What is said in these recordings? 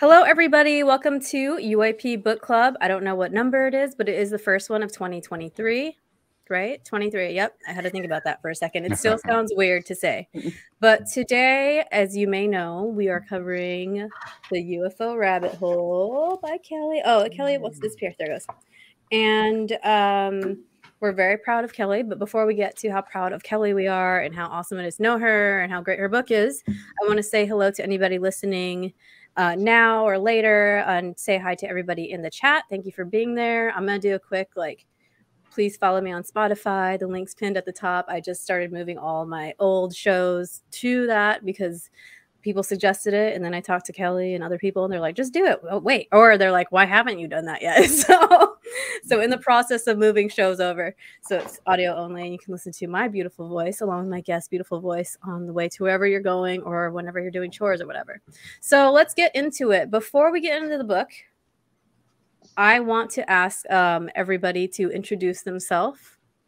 Hello, everybody. Welcome to UAP Book Club. I don't know what number it is, but it is the first one of 2023, right? 23. Yep. I had to think about that for a second. It still sounds weird to say. But today, as you may know, we are covering the UFO Rabbit Hole by Kelly. Oh, Kelly, what's this here? There goes. And um, we're very proud of Kelly. But before we get to how proud of Kelly we are and how awesome it is to know her and how great her book is, I want to say hello to anybody listening uh, now or later and say hi to everybody in the chat. Thank you for being there. I'm going to do a quick, like, please follow me on Spotify. The link's pinned at the top. I just started moving all my old shows to that because people suggested it and then i talked to kelly and other people and they're like just do it. Oh, wait. Or they're like why haven't you done that yet? So so in the process of moving shows over so it's audio only and you can listen to my beautiful voice along with my guest beautiful voice on the way to wherever you're going or whenever you're doing chores or whatever. So let's get into it. Before we get into the book i want to ask um, everybody to introduce themselves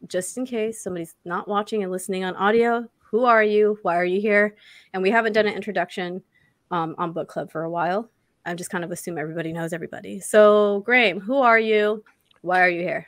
just in case somebody's not watching and listening on audio who are you? Why are you here? And we haven't done an introduction um, on book club for a while. I just kind of assume everybody knows everybody. So, Graham, who are you? Why are you here?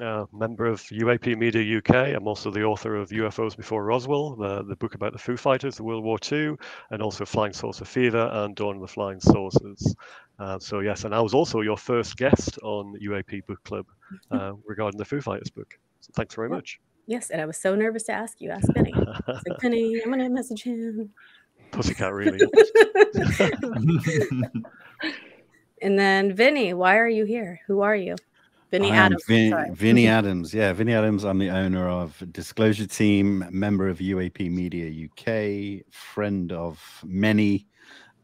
Uh, member of UAP Media UK. I'm also the author of UFOs Before Roswell, the, the book about the Foo Fighters, the World War II, and also Flying Saucer Fever and Dawn of the Flying Saucers. Uh, so, yes, and I was also your first guest on UAP Book Club uh, regarding the Foo Fighters book. So, thanks very much. Yes, and I was so nervous to ask you. Ask Benny. like, Benny, I'm gonna message him. Pussycat, really. and then Vinny, why are you here? Who are you? Vinny I Adams. Vin- Vinny Adams. Yeah, Vinny Adams. I'm the owner of Disclosure Team, member of UAP Media UK, friend of many,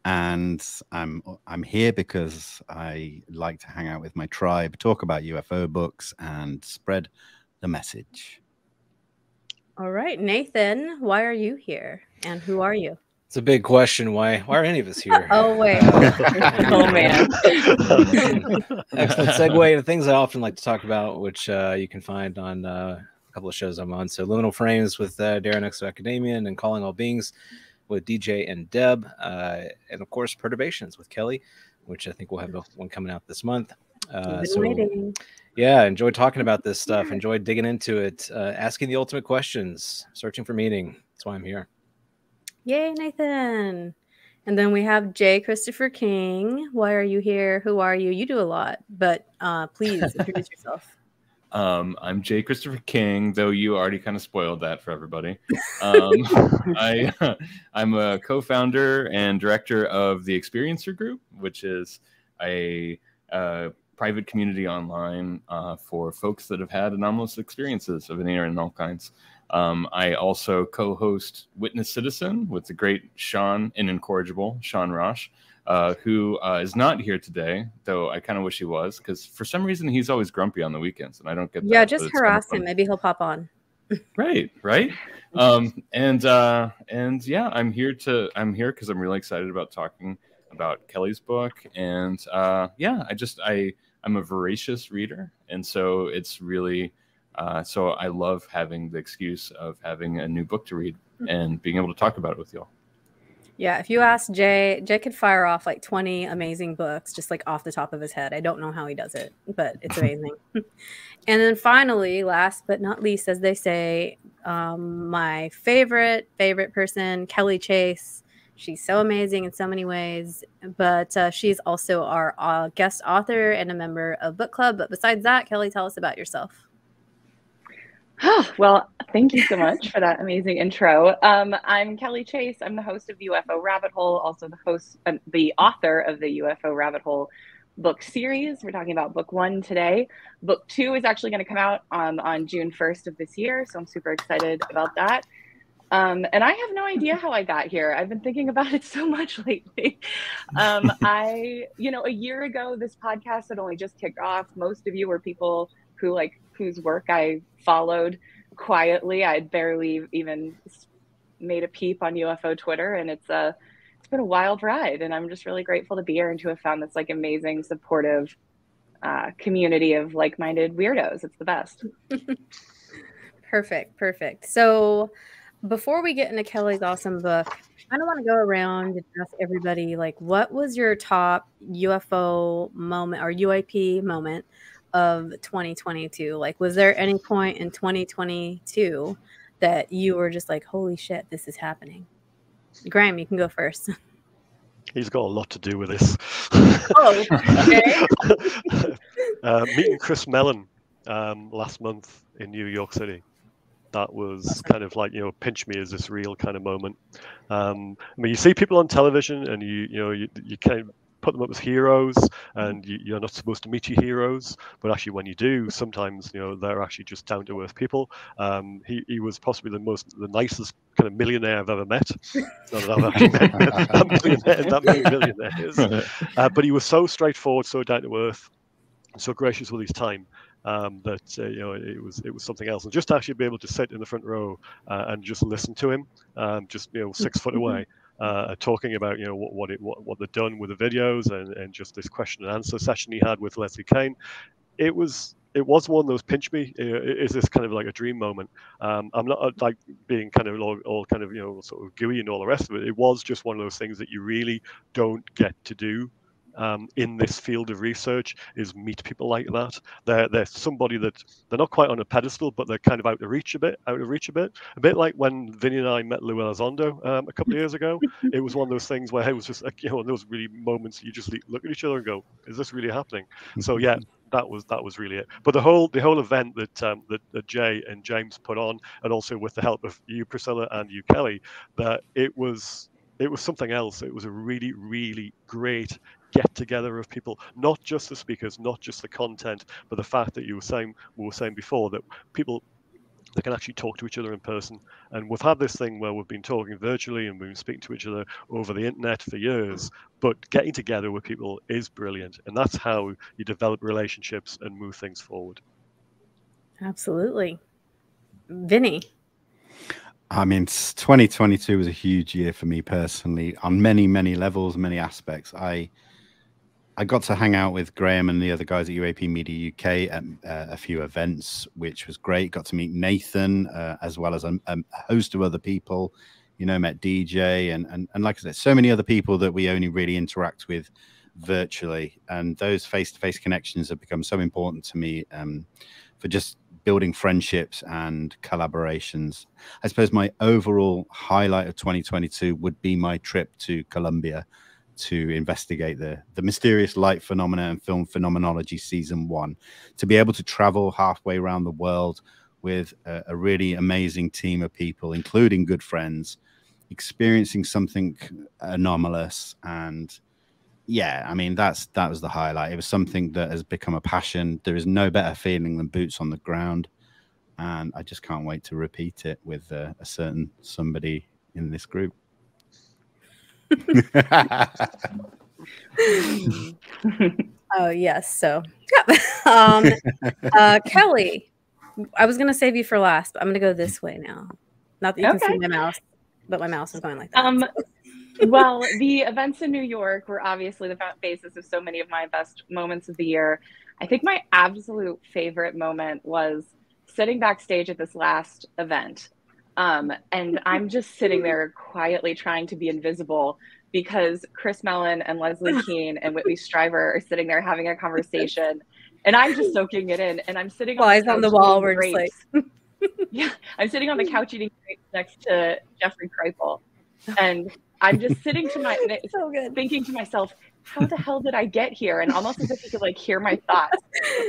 and I'm I'm here because I like to hang out with my tribe, talk about UFO books, and spread the message. All right, Nathan, why are you here? And who are you? It's a big question. Why? Why are any of us here? oh wait. oh man. Excellent segue to things I often like to talk about, which uh, you can find on uh, a couple of shows I'm on. So, Liminal Frames with uh, Darren X of Academia and Calling All Beings with DJ and Deb, uh, and of course Perturbations with Kelly, which I think we'll have one coming out this month. Uh, so, waiting. yeah, enjoy talking about this stuff. Enjoy digging into it, uh, asking the ultimate questions, searching for meaning. That's why I'm here. Yay, Nathan! And then we have Jay Christopher King. Why are you here? Who are you? You do a lot, but uh, please introduce yourself. Um, I'm Jay Christopher King, though you already kind of spoiled that for everybody. Um, I, I'm a co-founder and director of the Experiencer Group, which is a uh, private community online uh, for folks that have had anomalous experiences of any and all kinds. Um, I also co-host Witness Citizen with the great Sean, and incorrigible Sean Rosh, uh, who uh, is not here today, though I kind of wish he was, because for some reason he's always grumpy on the weekends, and I don't get. that. Yeah, just harass him. Maybe he'll pop on. right, right. Um, and uh, and yeah, I'm here to. I'm here because I'm really excited about talking about Kelly's book, and uh, yeah, I just I I'm a voracious reader, and so it's really uh, so I love having the excuse of having a new book to read mm-hmm. and being able to talk about it with y'all. Yeah, if you ask Jay, Jay could fire off like 20 amazing books just like off the top of his head. I don't know how he does it, but it's amazing. and then finally, last but not least, as they say, um, my favorite, favorite person, Kelly Chase. She's so amazing in so many ways, but uh, she's also our uh, guest author and a member of book club. But besides that, Kelly, tell us about yourself. Oh, well, thank you so much for that amazing intro. Um, I'm Kelly Chase. I'm the host of UFO Rabbit Hole, also the host, uh, the author of the UFO Rabbit Hole book series. We're talking about book one today. Book two is actually going to come out um, on June 1st of this year, so I'm super excited about that. Um, and I have no idea how I got here. I've been thinking about it so much lately. Um, I, you know, a year ago, this podcast had only just kicked off. Most of you were people who like whose work I followed quietly. I'd barely even made a peep on UFO Twitter, and it's a it's been a wild ride. And I'm just really grateful to be here and to have found this like amazing, supportive uh, community of like-minded weirdos. It's the best. perfect, perfect. So before we get into Kelly's awesome book, I don't want to go around and ask everybody like, what was your top UFO moment or UAP moment of 2022? Like, was there any point in 2022 that you were just like, holy shit, this is happening? Graham, you can go first. He's got a lot to do with this. Oh, okay. uh, meeting Chris Mellon um, last month in New York City. That was kind of like you know, pinch me as this real kind of moment. Um, I mean, you see people on television, and you you know you, you kind of put them up as heroes, and you, you're not supposed to meet your heroes, but actually when you do, sometimes you know they're actually just down to earth people. Um, he he was possibly the most the nicest kind of millionaire I've ever met. Not that I've actually met that millionaire, that many millionaires, uh, but he was so straightforward, so down to earth, so gracious with his time um, that uh, you know it was it was something else. And just to actually be able to sit in the front row uh, and just listen to him, um, just you know six foot away. Uh, talking about you know what what, it, what what they've done with the videos and, and just this question and answer session he had with Leslie Kean, it was it was one of those pinch me. Is this kind of like a dream moment? Um, I'm not uh, like being kind of all, all, kind of you know sort of gooey and all the rest of it. It was just one of those things that you really don't get to do um, in this field of research is meet people like that. They're they're somebody that they're not quite on a pedestal, but they're kind of out of reach a bit, out of reach a bit. A bit like when Vinny and I met Lou Elizondo um, a couple of years ago. it was one of those things where it was just like you know those really moments you just look at each other and go, "Is this really happening?" So yeah, that was that was really it. But the whole the whole event that um, that, that Jay and James put on, and also with the help of you, Priscilla, and you, Kelly, that it was it was something else. It was a really really great get together of people, not just the speakers, not just the content, but the fact that you were saying we were saying before that people they can actually talk to each other in person. And we've had this thing where we've been talking virtually and we've been speaking to each other over the internet for years, but getting together with people is brilliant. And that's how you develop relationships and move things forward. Absolutely. Vinny. I mean, 2022 was a huge year for me personally on many, many levels, many aspects. I I got to hang out with Graham and the other guys at UAP Media UK at uh, a few events, which was great. Got to meet Nathan uh, as well as a, a, host of other people. You know, met DJ and, and and like I said, so many other people that we only really interact with virtually, and those face-to-face connections have become so important to me um, for just building friendships and collaborations. I suppose my overall highlight of 2022 would be my trip to Colombia to investigate the the mysterious light phenomena and film phenomenology season one. To be able to travel halfway around the world with a, a really amazing team of people including good friends experiencing something anomalous and yeah i mean that's that was the highlight. It was something that has become a passion. There is no better feeling than boots on the ground. And i just can't wait to repeat it with uh, a certain somebody in this group oh yes. So yeah. um, uh, Kelly, I was gonna save you for last, but I'm gonna go this way now. Not that you okay. can see my mouse, but my mouse is going like that. Um, well, the events in New York were obviously the basis of so many of my best moments of the year. I think my absolute favorite moment was sitting backstage at this last event. Um, and I'm just sitting there quietly trying to be invisible because Chris Mellon and Leslie Kean and Whitley Strieber are sitting there having a conversation, and I'm just soaking it in. And I'm sitting on, the, on the wall. We're just like, yeah, I'm sitting on the couch eating grapes next to Jeffrey Kripal, and I'm just sitting to my so thinking to myself, how the hell did I get here? And almost as if he could like hear my thoughts.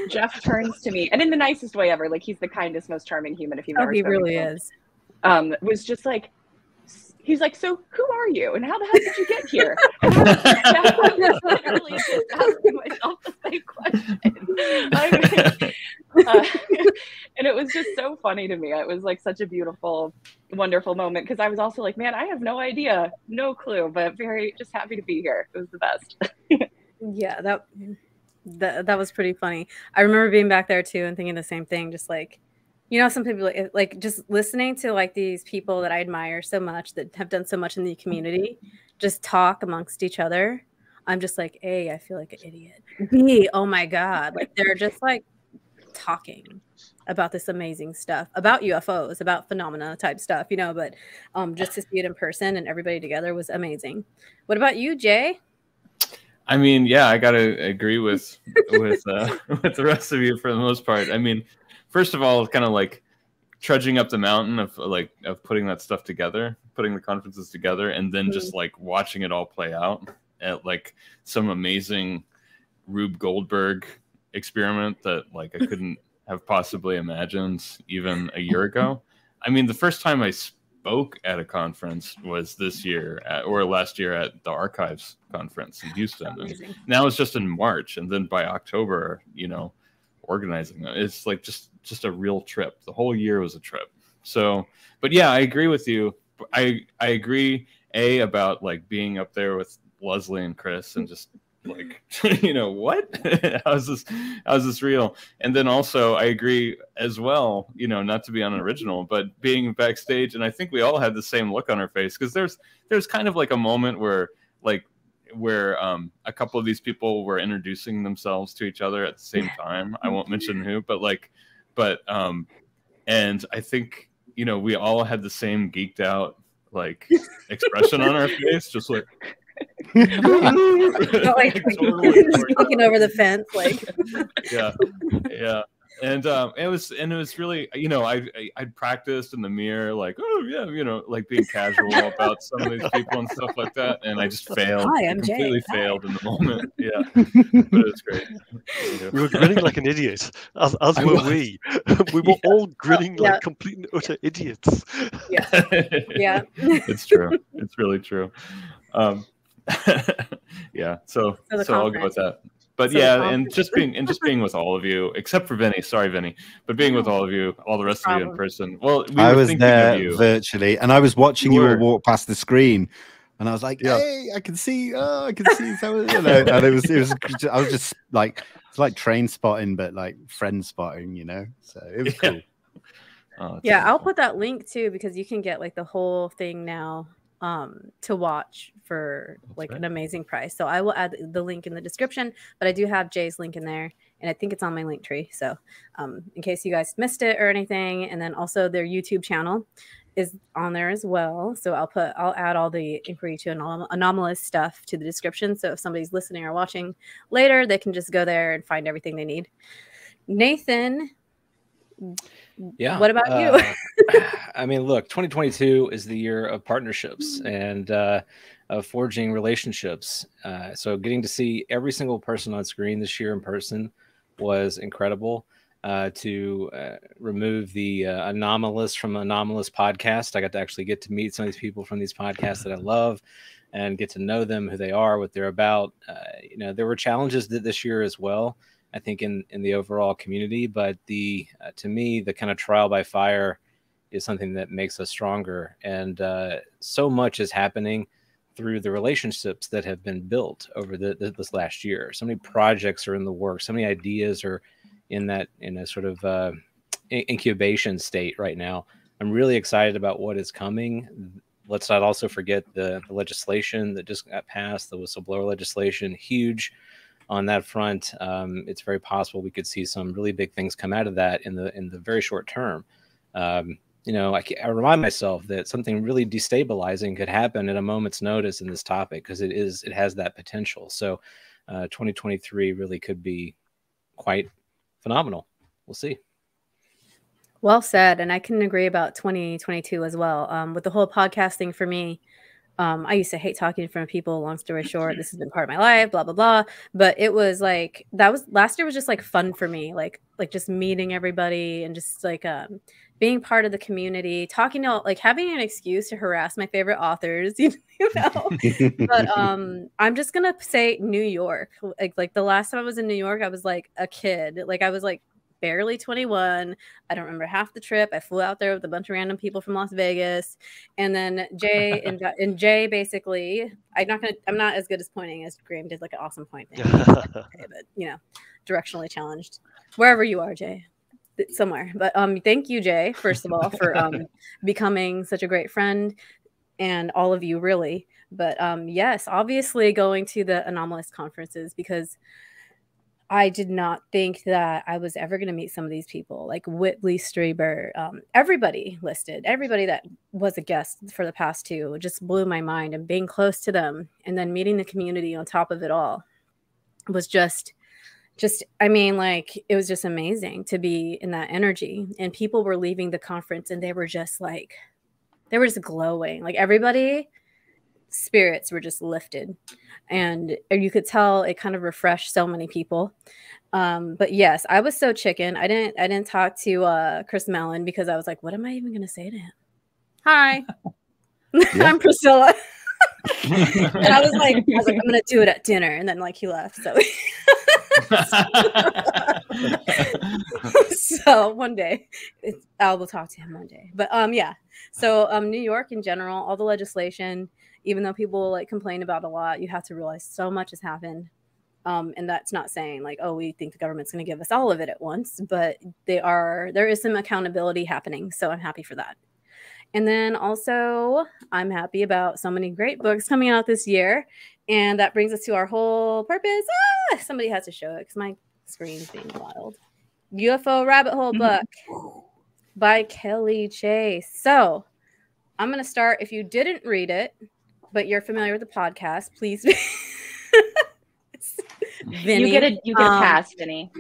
Jeff turns to me, and in the nicest way ever, like he's the kindest, most charming human. If you've oh, ever, he really is. Um, was just like, he's like, "So who are you, and how the hell did you get here?" And I was literally just asking myself the same question. I mean, uh, and it was just so funny to me. It was like such a beautiful, wonderful moment because I was also like, "Man, I have no idea, no clue," but very just happy to be here. It was the best. yeah, that that that was pretty funny. I remember being back there too and thinking the same thing, just like you know some people like, just listening to like these people that i admire so much that have done so much in the community just talk amongst each other i'm just like a i feel like an idiot b oh my god like they're just like talking about this amazing stuff about UFOs, about phenomena type stuff, you know. But um, just to see it in person and everybody together was amazing. What about you, Jay? I mean, yeah, I gotta agree with with uh, with the rest of you for the most part. I mean, first of all, kind of like trudging up the mountain of like of putting that stuff together, putting the conferences together, and then mm-hmm. just like watching it all play out at like some amazing Rube Goldberg experiment that like I couldn't have possibly imagined even a year ago. I mean, the first time I spoke at a conference was this year at, or last year at the Archives conference in Houston. And now it's just in March, and then by October, you know, organizing it. It's like just just a real trip. The whole year was a trip. So, but yeah, I agree with you. I I agree a about like being up there with Leslie and Chris and just like you know what how's this how's this real and then also i agree as well you know not to be unoriginal but being backstage and i think we all had the same look on our face because there's there's kind of like a moment where like where um, a couple of these people were introducing themselves to each other at the same time i won't mention who but like but um and i think you know we all had the same geeked out like expression on our face just like like, looking over the fence, like yeah, yeah. And um, it was and it was really you know I, I I practiced in the mirror like oh yeah you know like being casual about some of these people and stuff like that and I just failed Hi, I'm I completely Jay. failed in the moment yeah but it was great You were grinning like an idiot, as, as I were was. we. We were all grinning Yeah. like complete and utter idiots. yeah. Yeah it's true. It's really true. Um, yeah. So So so I'll go conference. with that. But So the yeah, and just being and just being with all of you, except for Vinny. Sorry, Vinny, but being with all of you, all the rest of you in person. Well, we I were was there of you. virtually, and I was watching You you all walk past the screen, and I was like, Yeah. "Hey, I can see! Oh, I can see!" So, you know, and it was, it was, I was just like, it's like train spotting, but like friend spotting, you know. So it was Yeah. cool. Oh, Yeah, I'll wonderful. put that link too because you can get like the whole thing now um to watch for like right. an amazing price. So I will add the link in the description, but I do have Jay's link in there and I think it's on my link tree. So um in case you guys missed it or anything and then also their YouTube channel is on there as well. So I'll put I'll add all the inquiry to anom- anomalous stuff to the description so if somebody's listening or watching later they can just go there and find everything they need. Nathan, Yeah. What about you? uh, I mean, look, 2022 is the year of partnerships and uh, of forging relationships. Uh, so getting to see every single person on screen this year in person was incredible. Uh, to uh, remove the uh, anomalous from anomalous podcast, I got to actually get to meet some of these people from these podcasts that I love and get to know them, who they are, what they're about. Uh, you know, there were challenges th- this year as well. I think in in the overall community, but the uh, to me the kind of trial by fire is something that makes us stronger, and uh, so much is happening through the relationships that have been built over the, the, this last year. So many projects are in the works. So many ideas are in that in a sort of uh, incubation state right now. I'm really excited about what is coming. Let's not also forget the, the legislation that just got passed, the whistleblower legislation, huge on that front. Um, it's very possible we could see some really big things come out of that in the in the very short term. Um, you know, I, I remind myself that something really destabilizing could happen at a moment's notice in this topic because it is it has that potential. So, uh, 2023 really could be quite phenomenal. We'll see. Well said. And I can agree about 2022 as well. Um, with the whole podcasting for me, um, I used to hate talking in front of people. Long story short, this has been part of my life, blah, blah, blah. But it was like, that was last year was just like fun for me. Like, like just meeting everybody and just like um, being part of the community, talking to like having an excuse to harass my favorite authors, you know. but um i'm just gonna say new york like like the last time i was in new york i was like a kid like i was like barely 21 i don't remember half the trip. I flew out there with a bunch of random people from las vegas. And then jay and, and jay basically i'm not gonna i'm not as good as pointing as graham did like an awesome point thing. Okay, but you know directionally challenged. Wherever you are jay. Somewhere. But um thank you jay first of all for um becoming such a great friend and all of you really. But um yes obviously going to the anomalous conferences because I did not think that I was ever going to meet some of these people, like Whitley Strieber, um, everybody listed, everybody that was a guest for the past two, just blew my mind. And being close to them, and then meeting the community on top of it all, was just, just, I mean, like it was just amazing to be in that energy. And people were leaving the conference, and they were just like, they were just glowing. Like everybody spirits were just lifted. And you could tell it kind of refreshed so many people. Um but yes i was so chicken. I didn't i didn't talk to uh chris mellon because i was like what am i even gonna say to him? Hi. I'm priscilla. And i was like i was like i'm gonna do it at dinner. And then like he left. So so one day i will talk to him one day. But um yeah. So um new york in general all the legislation even though people like complain about a lot, you have to realize so much has happened. Um, and that's not saying like, oh, we think the government's going to give us all of it at once, but they are. There is some accountability happening, so I'm happy for that. And then also, I'm happy about so many great books coming out this year, and that brings us to our whole purpose. Ah, somebody has to show it because my screen's being wild. UFO Rabbit Hole book by Kelly Chase. So I'm going to start. If you didn't read it, but you're familiar with the podcast, please. Vinny, you get a you get a um, pass, Vinny.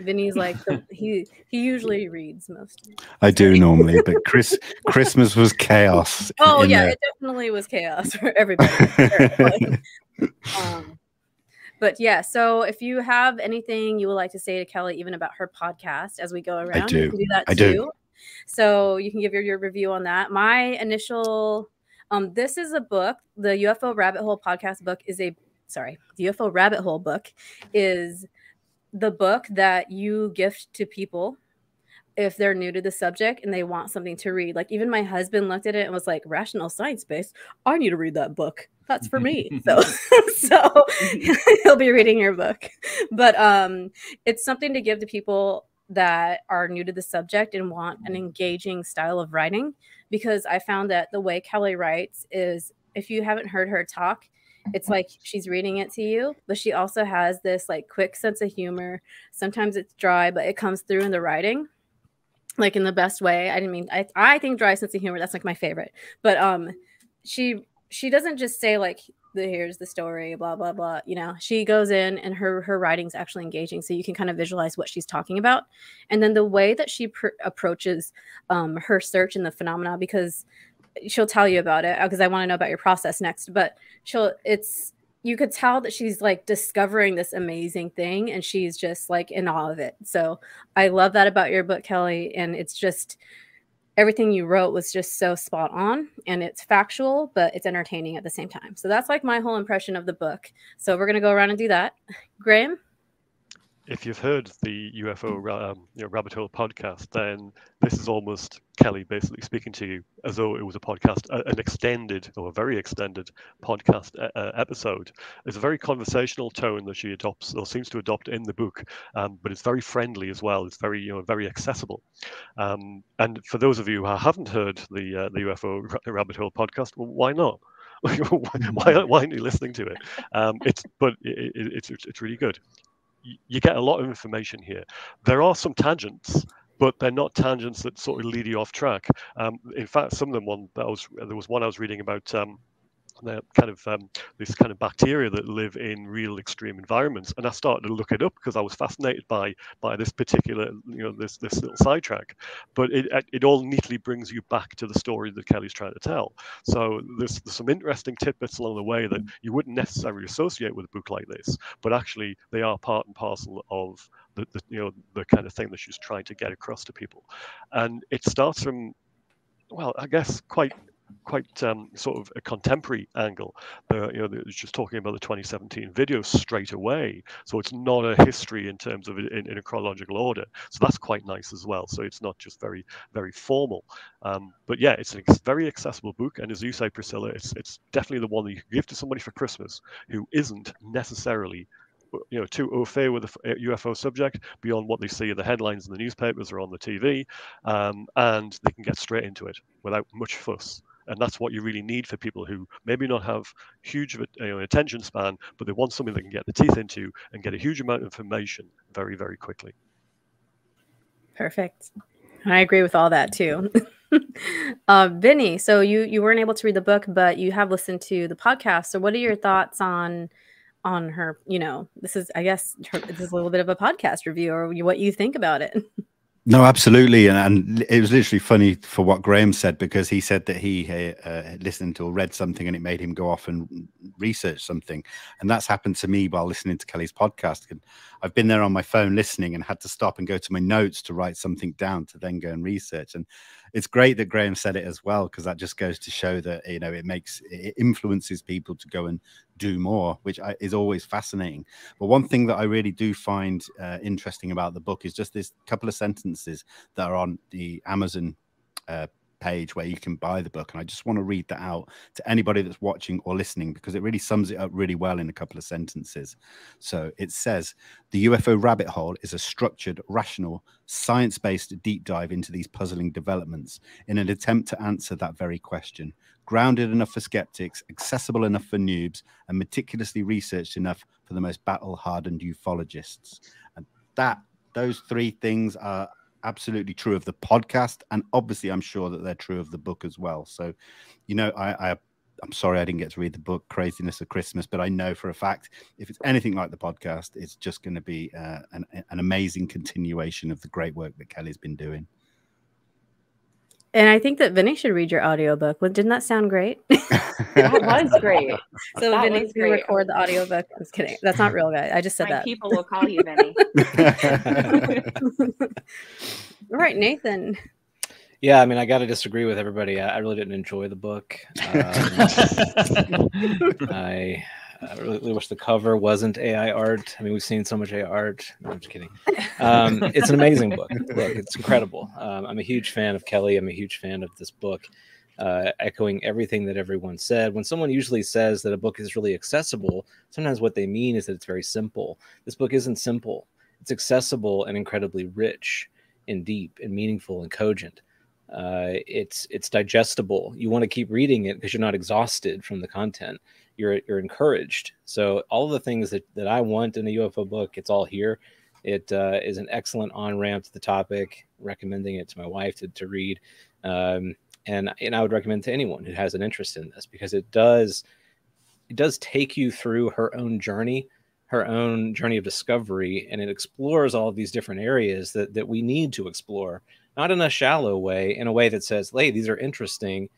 Vinny's like the, he he usually reads most. I do normally, but Chris Christmas was chaos. Oh yeah, the... it definitely was chaos for everybody. um, but yeah, so if you have anything you would like to say to Kelly, even about her podcast, as we go around, I do. you can do that I too. Do. So you can give your, your review on that. My initial um, this is a book. The UFO Rabbit Hole podcast book is a sorry, the UFO Rabbit Hole book is the book that you gift to people if they're new to the subject and they want something to read. Like even my husband looked at it and was like, "Rational science based. I need to read that book. That's for me." so, so he'll be reading your book. But um, it's something to give to people that are new to the subject and want an engaging style of writing because I found that the way Kelly writes is if you haven't heard her talk, it's like she's reading it to you, but she also has this like quick sense of humor. Sometimes it's dry, but it comes through in the writing like in the best way. I didn't mean I I think dry sense of humor that's like my favorite. But um she she doesn't just say like the here's the story blah blah blah you know she goes in and her her writing's actually engaging so you can kind of visualize what she's talking about. And then the way that she pr- approaches um, her search and the phenomena because she'll tell you about it because i want to know about your process next but she'll it's you could tell that she's like discovering this amazing thing and she's just like in awe of it. So i love that about your book kelly and it's just everything you wrote was just so spot on and it's factual, but it's entertaining at the same time. So that's like my whole impression of the book. So we're going to go around and do that. Graham? If you've heard the UFO um, you know, Rabbit Hole podcast, then this is almost Kelly basically speaking to you as though it was a podcast, an extended or a very extended podcast uh, episode. It's a very conversational tone that she adopts or seems to adopt in the book, um, but it's very friendly as well. It's very you know very accessible. Um, and for those of you who haven't heard the uh, the UFO Rabbit Hole podcast, well, why not? why, why aren't you listening to it? Um, it's but it, it, it's it's really good you get a lot of information here. There are some tangents, but they're not tangents that sort of lead you off track. Um, in fact, some of them one that was there was one I was reading about um, the kind of um, this kind of bacteria that live in real extreme environments. And I started to look it up because I was fascinated by by this particular you know this this little sidetrack. But it it all neatly brings you back to the story that Kelly's trying to tell. So there's, there's some interesting tidbits along the way that you wouldn't necessarily associate with a book like this, but actually they are part and parcel of the, the you know the kind of thing that she's trying to get across to people. And it starts from well, I guess quite quite um, sort of a contemporary angle. The, you know, it's just talking about the 2017 video straight away. So it's not a history in terms of in, in a chronological order. So that's quite nice as well. So it's not just very, very formal. Um, but yeah, it's a very accessible book. And as you say, Priscilla, it's, it's definitely the one that you can give to somebody for Christmas who isn't necessarily you know too au fait with the UFO subject beyond what they see in the headlines in the newspapers or on the TV, um, and they can get straight into it without much fuss and that's what you really need for people who maybe not have huge you know, attention span, but they want something they can get the teeth into and get a huge amount of information very, very quickly. Perfect. I agree with all that too. uh, Vinny, so you you weren't able to read the book, but you have listened to the podcast. So, what are your thoughts on on her? You know, this is, I guess, this is a little bit of a podcast review, or what you think about it. No, absolutely, and, and it was literally funny for what Graham said because he said that he uh, listened to or read something and it made him go off and research something, and that's happened to me while listening to Kelly's podcast. And I've been there on my phone listening and had to stop and go to my notes to write something down to then go and research. And it's great that Graham said it as well because that just goes to show that you know it makes it influences people to go and do more, which is always fascinating. But one thing that I really do find uh, interesting about the book is just this couple of sentences that are on the Amazon uh, page where you can buy the book. And I just want to read that out to anybody that's watching or listening because it really sums it up really well in a couple of sentences. So it says The UFO rabbit hole is a structured, rational, science based deep dive into these puzzling developments in an attempt to answer that very question. Grounded enough for skeptics, accessible enough for noobs, and meticulously researched enough for the most battle hardened ufologists. And that, those three things are absolutely true of the podcast, and obviously, I'm sure that they're true of the book as well. So, you know, I, I I'm sorry I didn't get to read the book Craziness of Christmas, but I know for a fact if it's anything like the podcast, it's just going to be uh, an, an amazing continuation of the great work that Kelly's been doing. And I think that Vinny should read your audiobook. Well, didn't that sound great? that was great. So that Vinny's going to record the audiobook. I'm just kidding. That's not real, guy. I just said My that. people will call you Vinny. All right, Nathan. Yeah, I mean, I got to disagree with everybody. I, I, really didn't enjoy the book. Um, I I really wish the cover wasn't AI art. I mean, we've seen so much AI art. No, I'm just kidding. Um, it's an amazing book. Look, it's incredible. Um, I'm a huge fan of Kelly. I'm a huge fan of this book, uh, echoing everything that everyone said. When someone usually says that a book is really accessible, sometimes what they mean is that it's very simple. This book isn't simple. It's accessible and incredibly rich and deep and meaningful and cogent. Uh, it's it's digestible. You want to keep reading it because you're not exhausted from the content you're you're encouraged. So all the things that that I want in a UFO book, it's all here. It uh, is an excellent on ramp to the topic. Recommending it to my wife to to read, um, and and I would recommend to anyone who has an interest in this because it does it does take you through her own journey her own journey of discovery and it explores all of these different areas that, that we need to explore not in a shallow way in a way that says hey these are interesting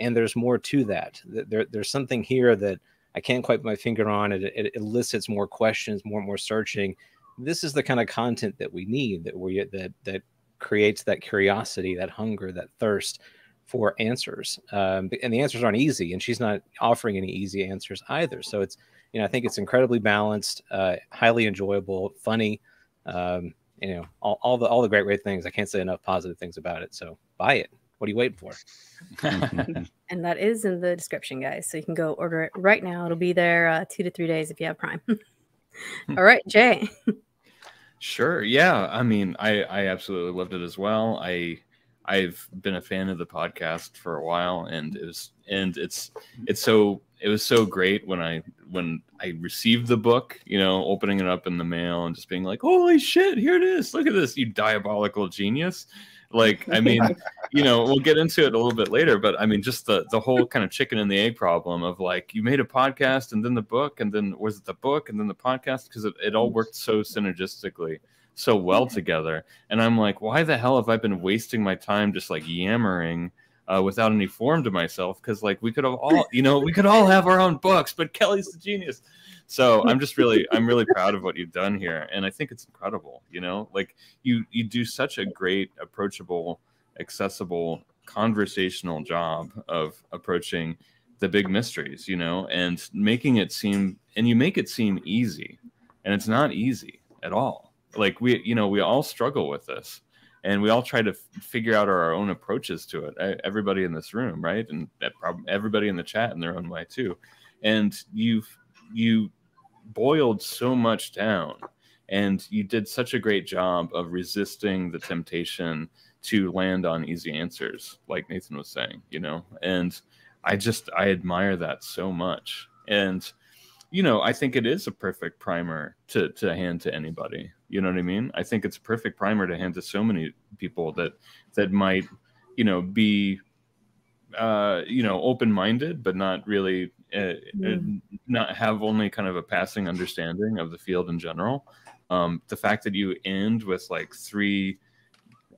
and there's more to that. There, there's something here that I can't quite put my finger on. It, it elicits more questions, more and more searching. This is the kind of content that we need. That we that that creates that curiosity, that hunger, that thirst for answers. Um, and the answers aren't easy, and she's not offering any easy answers either. So it's you know I think it's incredibly balanced, uh, highly enjoyable, funny. Um, you know all, all the all the great great things. I can't say enough positive things about it. So buy it. What are you waiting for? and that is in the description, guys. So you can go order it right now. It'll be there uh, two to three days if you have Prime. All right, Jay. Sure. Yeah. I mean, I I absolutely loved it as well. I I've been a fan of the podcast for a while, and it was and it's it's so it was so great when I when I received the book, you know, opening it up in the mail and just being like, "Holy shit, here it is! Look at this, you diabolical genius!" Like, I mean, you know, we'll get into it a little bit later, but I mean, just the the whole kind of chicken and the egg problem of like you made a podcast and then the book and then was it the book and then the podcast because it, it all worked so synergistically so well together. And I'm like, why the hell have I been wasting my time just like yammering? Uh, without any form to myself because like we could have all you know we could all have our own books but kelly's the genius. So i'm just really i'm really proud of what you've done here and i think it's incredible you know? Like you you do such a great approachable accessible conversational job of approaching the big mysteries you know? And making it seem and you make it seem easy and it's not easy at all. Like we you know we all struggle with this and we all try to f- figure out our own approaches to it. Everybody in this room right? And everybody in the chat in their own way too. And you've you boiled so much down and you did such a great job of resisting the temptation to land on easy answers like nathan was saying you know? And I just I admire that so much. And you know, I think it is a perfect primer to to hand to anybody. You know what I mean? I think it's a perfect primer to hand to so many people that that might, you know, be uh, you know, open-minded but not really uh, mm. not have only kind of a passing understanding of the field in general. Um, the fact that you end with like three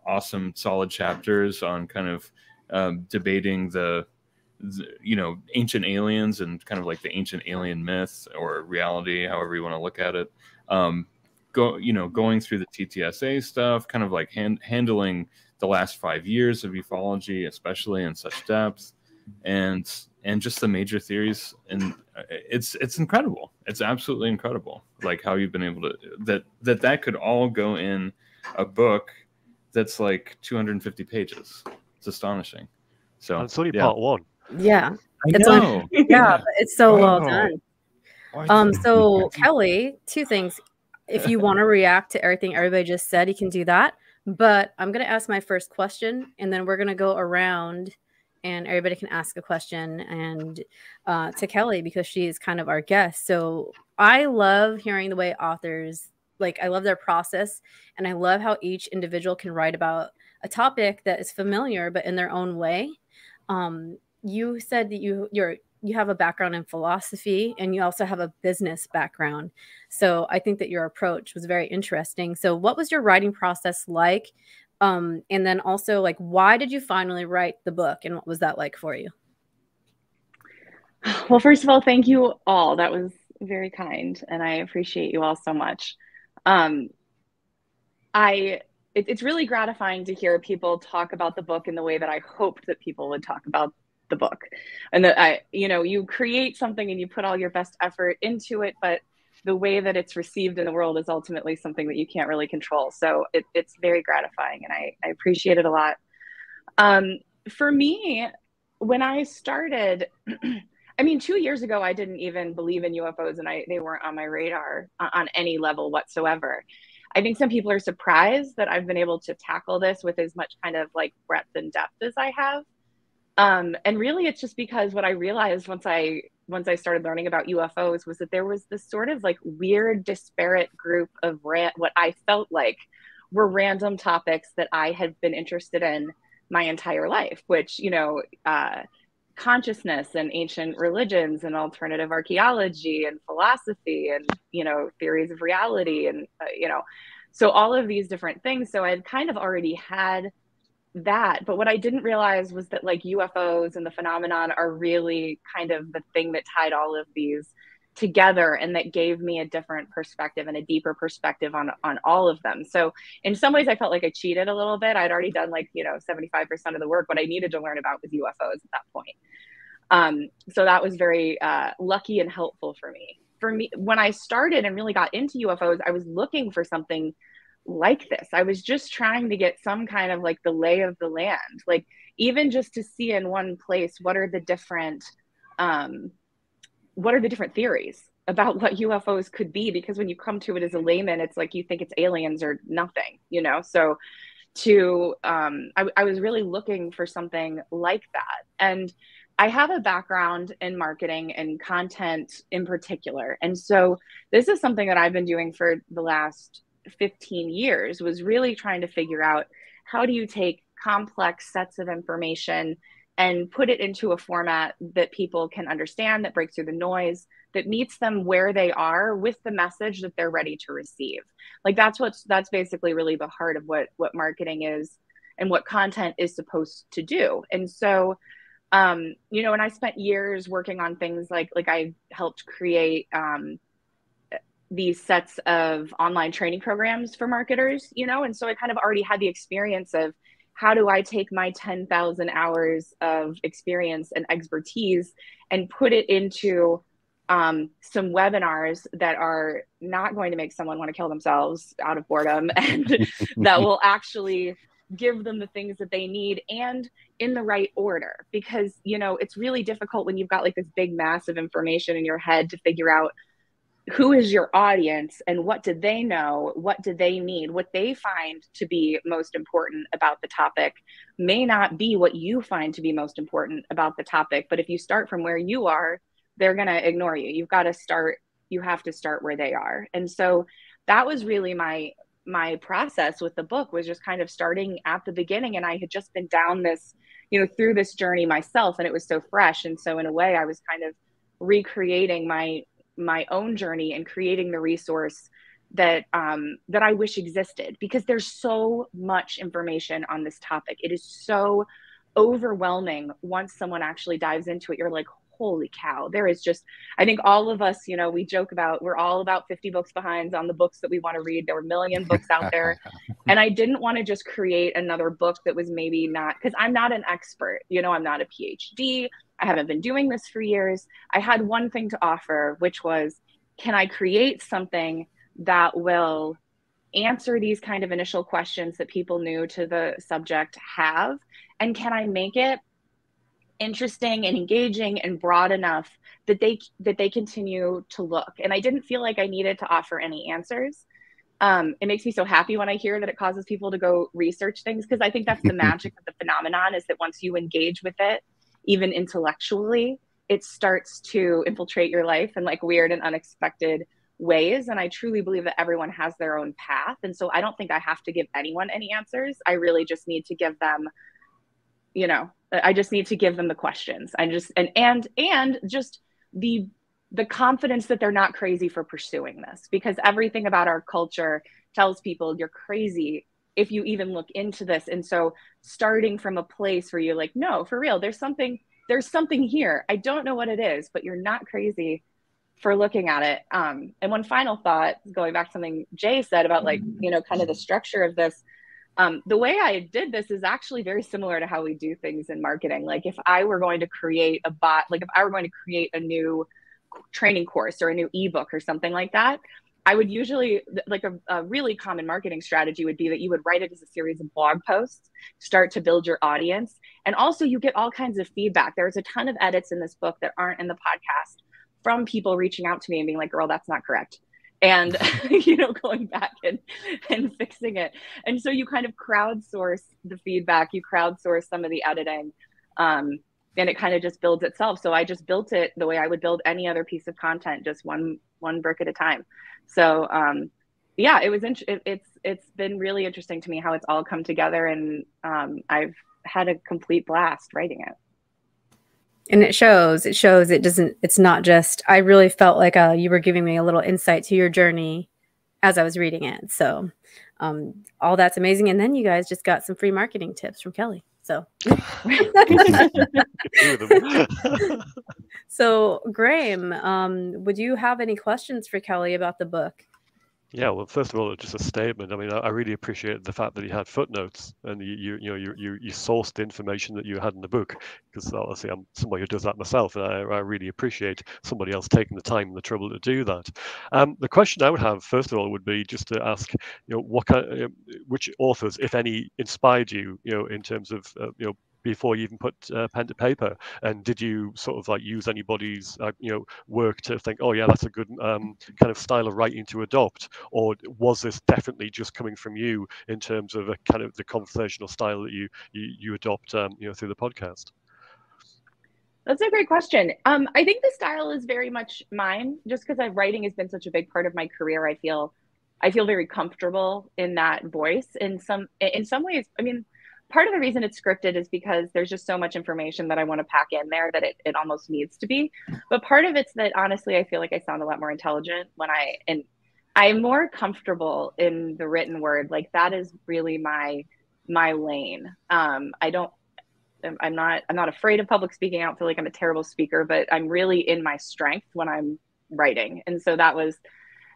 awesome solid chapters on kind of um, debating the you know ancient aliens and kind of like the ancient alien myth or reality however you want to look at it. Um go you know going through the ttsa stuff kind of like hand, handling the last five years of ufology especially in such depth and and just the major theories. And uh, it's it's incredible. It's absolutely incredible like how you've been able to that that that could all go in a book that's like 250 pages. It's astonishing. So it's only yeah. part one yeah. I it's know. Yeah, it's so well done. Um, so Kelly, two things. If you want to react to everything everybody just said, you can do that. But I'm gonna ask my first question, and then we're gonna go around, and everybody can ask a question and uh, to Kelly because she is kind of our guest. So I love hearing the way authors like. I love their process, and I love how each individual can write about a topic that is familiar but in their own way. Um, you said that you you're you have a background in philosophy and you also have a business background. So I think that your approach was very interesting. So what was your writing process like? Um, and then also like why did you finally write the book and what was that like for you? Well, first of all, thank you all. That was very kind and I appreciate you all so much. Um, I it, it's really gratifying to hear people talk about the book in the way that I hoped that people would talk about the book. And that i you know you create something and you put all your best effort into it but the way that it's received in the world is ultimately something that you can't really control. So it, it's very gratifying and I, I appreciate it a lot. Um, for me when i started i mean two years ago i didn't even believe in ufos and I, they weren't on my radar on any level whatsoever. I think some people are surprised that I've been able to tackle this with as much kind of like breadth and depth as I have. Um, and really, it's just because what I realized once I once I started learning about UFOs was that there was this sort of like weird, disparate group of what I felt like were random topics that I had been interested in my entire life, which you know. Uh, consciousness and ancient religions and alternative archaeology and philosophy and you know theories of reality and uh, you know so all of these different things so i'd kind of already had that but what i didn't realize was that like ufos and the phenomenon are really kind of the thing that tied all of these together and that gave me a different perspective and a deeper perspective on on all of them. So in some ways i felt like i cheated a little bit. I'd already done like you know 75% of the work what i needed to learn about was ufos at that point. Um, so that was very uh, lucky and helpful for me. For me when i started and really got into ufos i was looking for something like this. I was just trying to get some kind of like the lay of the land, like even just to see in one place what are the different, um, what are the different theories about what UFOs could be? Because when you come to it as a layman, it's like you think it's aliens or nothing, you know. So to um, I, I was really looking for something like that, and I have a background in marketing and content in particular. And so this is something that I've been doing for the last 15 years was really trying to figure out how do you take complex sets of information and put it into a format that people can understand that breaks through the noise that meets them where they are with the message that they're ready to receive? Like that's what's that's basically really the heart of what what marketing is and what content is supposed to do. And so um you know and i spent years working on things like like i helped create um these sets of online training programs for marketers, you know, and so I kind of already had the experience of how do I take my 10,000 hours of experience and expertise and put it into um, some webinars that are not going to make someone want to kill themselves out of boredom and that will actually give them the things that they need and in the right order. Because you know it's really difficult when you've got like this big mass of information in your head to figure out who is your audience and what do they know? What do they need? What they find to be most important about the topic may not be what you find to be most important about the topic but if you start from where you are they're going to ignore you. You've got to start you have to start where they are. And so that was really my my process with the book was just kind of starting at the beginning and i had just been down this you know through this journey myself and it was so fresh. And so in a way i was kind of recreating my my own journey and creating the resource that um, that I wish existed because there's so much information on this topic. It is so overwhelming once someone actually dives into it. You're like, holy cow, there is just, I think all of us, you know, we joke about, we're all about 50 books behind on the books that we want to read. There were a million books out there. and I didn't want to just create another book that was maybe not, because I'm not an expert, you know, I'm not a PhD. I haven't been doing this for years. I had one thing to offer, which was, can I create something that will answer these kind of initial questions that people new to the subject have? And can I make it interesting and engaging and broad enough that they that they continue to look and i didn't feel like i needed to offer any answers um, it makes me so happy when i hear that it causes people to go research things because i think that's the magic of the phenomenon is that once you engage with it even intellectually it starts to infiltrate your life in like weird and unexpected ways. And i truly believe that everyone has their own path. And so i don't think i have to give anyone any answers. I really just need to give them you know i just need to give them the questions. I just and and and just the the confidence that they're not crazy for pursuing this. Because everything about our culture tells people you're crazy if you even look into this. And so starting from a place where you're like no for real there's something there's something here. I don't know what it is but you're not crazy for looking at it. Um, and one final thought going back to something jay said about like you know kind of the structure of this. Um, the way I did this is actually very similar to how we do things in marketing. Like if I were going to create a bot, like if I were going to create a new training course or a new ebook or something like that, I would usually like a, a, really common marketing strategy would be that you would write it as a series of blog posts, start to build your audience, and also you get all kinds of feedback. There's a ton of edits in this book that aren't in the podcast from people reaching out to me and being like, "Girl, that's not correct." and you know going back and and fixing it and so you kind of crowdsource the feedback you crowdsource some of the editing um, and it kind of just builds itself. So i just built it the way i would build any other piece of content just one one brick at a time. So um, yeah it was int- it, it's it's been really interesting to me how it's all come together and um, i've had a complete blast writing it. And it shows it shows it doesn't it's not just i really felt like uh, you were giving me a little insight to your journey as i was reading it. So um, all that's amazing. And then you guys just got some free marketing tips from kelly so. So Graeme um, would you have any questions for kelly about the book yeah, well, first of all, just a statement. I mean, I, really appreciate the fact that you had footnotes and you, you, you know, you, you, you sourced the information that you had in the book because obviously I'm somebody who does that myself, and I, I really appreciate somebody else taking the time and the trouble to do that. Um, the question I would have, first of all, would be just to ask, you know, what kind, which authors, if any, inspired you, you know, in terms of, uh, you know, before you even put uh, pen to paper? And did you sort of like use anybody's uh, you know work to think, oh yeah, that's a good um, kind of style of writing to adopt, or was this definitely just coming from you in terms of a kind of the conversational style that you you, you adopt um, you know through the podcast? That's a great question. Um, I think the style is very much mine, just because writing has been such a big part of my career. I feel, I feel very comfortable in that voice. In some, in some ways, I mean, part of the reason it's scripted is because there's just so much information that I want to pack in there that it, it almost needs to be. But part of it's that honestly, I feel like I sound a lot more intelligent when I, and I'm more comfortable in the written word. Like that is really my, my lane. Um, I don't, I'm not, I'm not afraid of public speaking. I don't feel like I'm a terrible speaker, but I'm really in my strength when I'm writing. And so that was,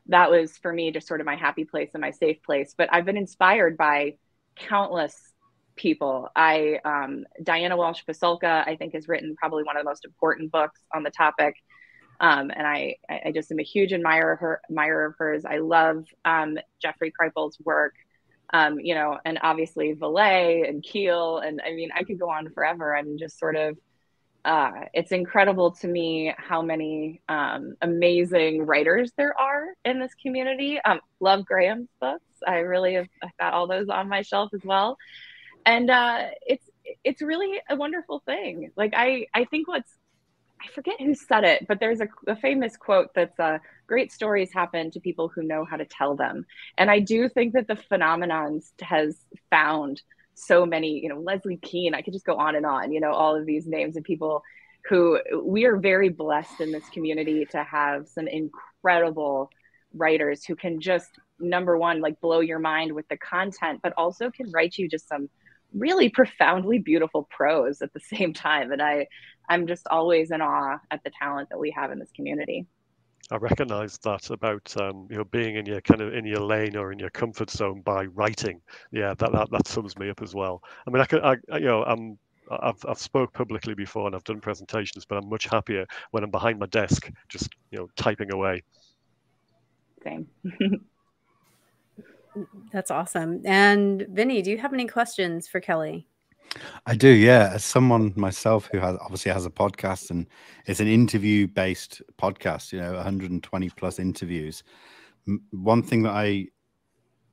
that was for me just sort of my happy place and my safe place. But I've been inspired by countless people. I um, Diana Walsh Pasulka, I think, has written probably one of the most important books on the topic. Um, and I, I just am a huge admirer of, her, admirer of hers. I love um, Jeffrey Kripal's work, um, you know, and obviously Vallée and Keel. And I mean, I could go on forever and just sort of uh, it's incredible to me how many um, amazing writers there are in this community. Um, love Graeme's books. I really have I've got all those on my shelf as well, and uh, it's it's really a wonderful thing. Like I I think what's I forget who said it, but there's a, a famous quote that's uh, great stories happen to people who know how to tell them. And I do think that the phenomenon has found so many, you know, Leslie Kean, I could just go on and on, you know, all of these names of people who we are very blessed in this community to have some incredible writers who can just number one like blow your mind with the content but also can write you just some really profoundly beautiful prose at the same time and i i'm just always in awe at the talent that we have in this community I recognize that about um, you know being in your kind of in your lane or in your comfort zone by writing. Yeah, that that, that sums me up as well. I mean, I could, I, you know, I'm I've I've spoke publicly before and I've done presentations, but I'm much happier when I'm behind my desk, just you know, typing away. Same. That's awesome. And Vinnie, do you have any questions for Kelly? I do, yeah. As someone myself who has obviously has a podcast and it's an interview based podcast, you know, 120 plus interviews. One thing that I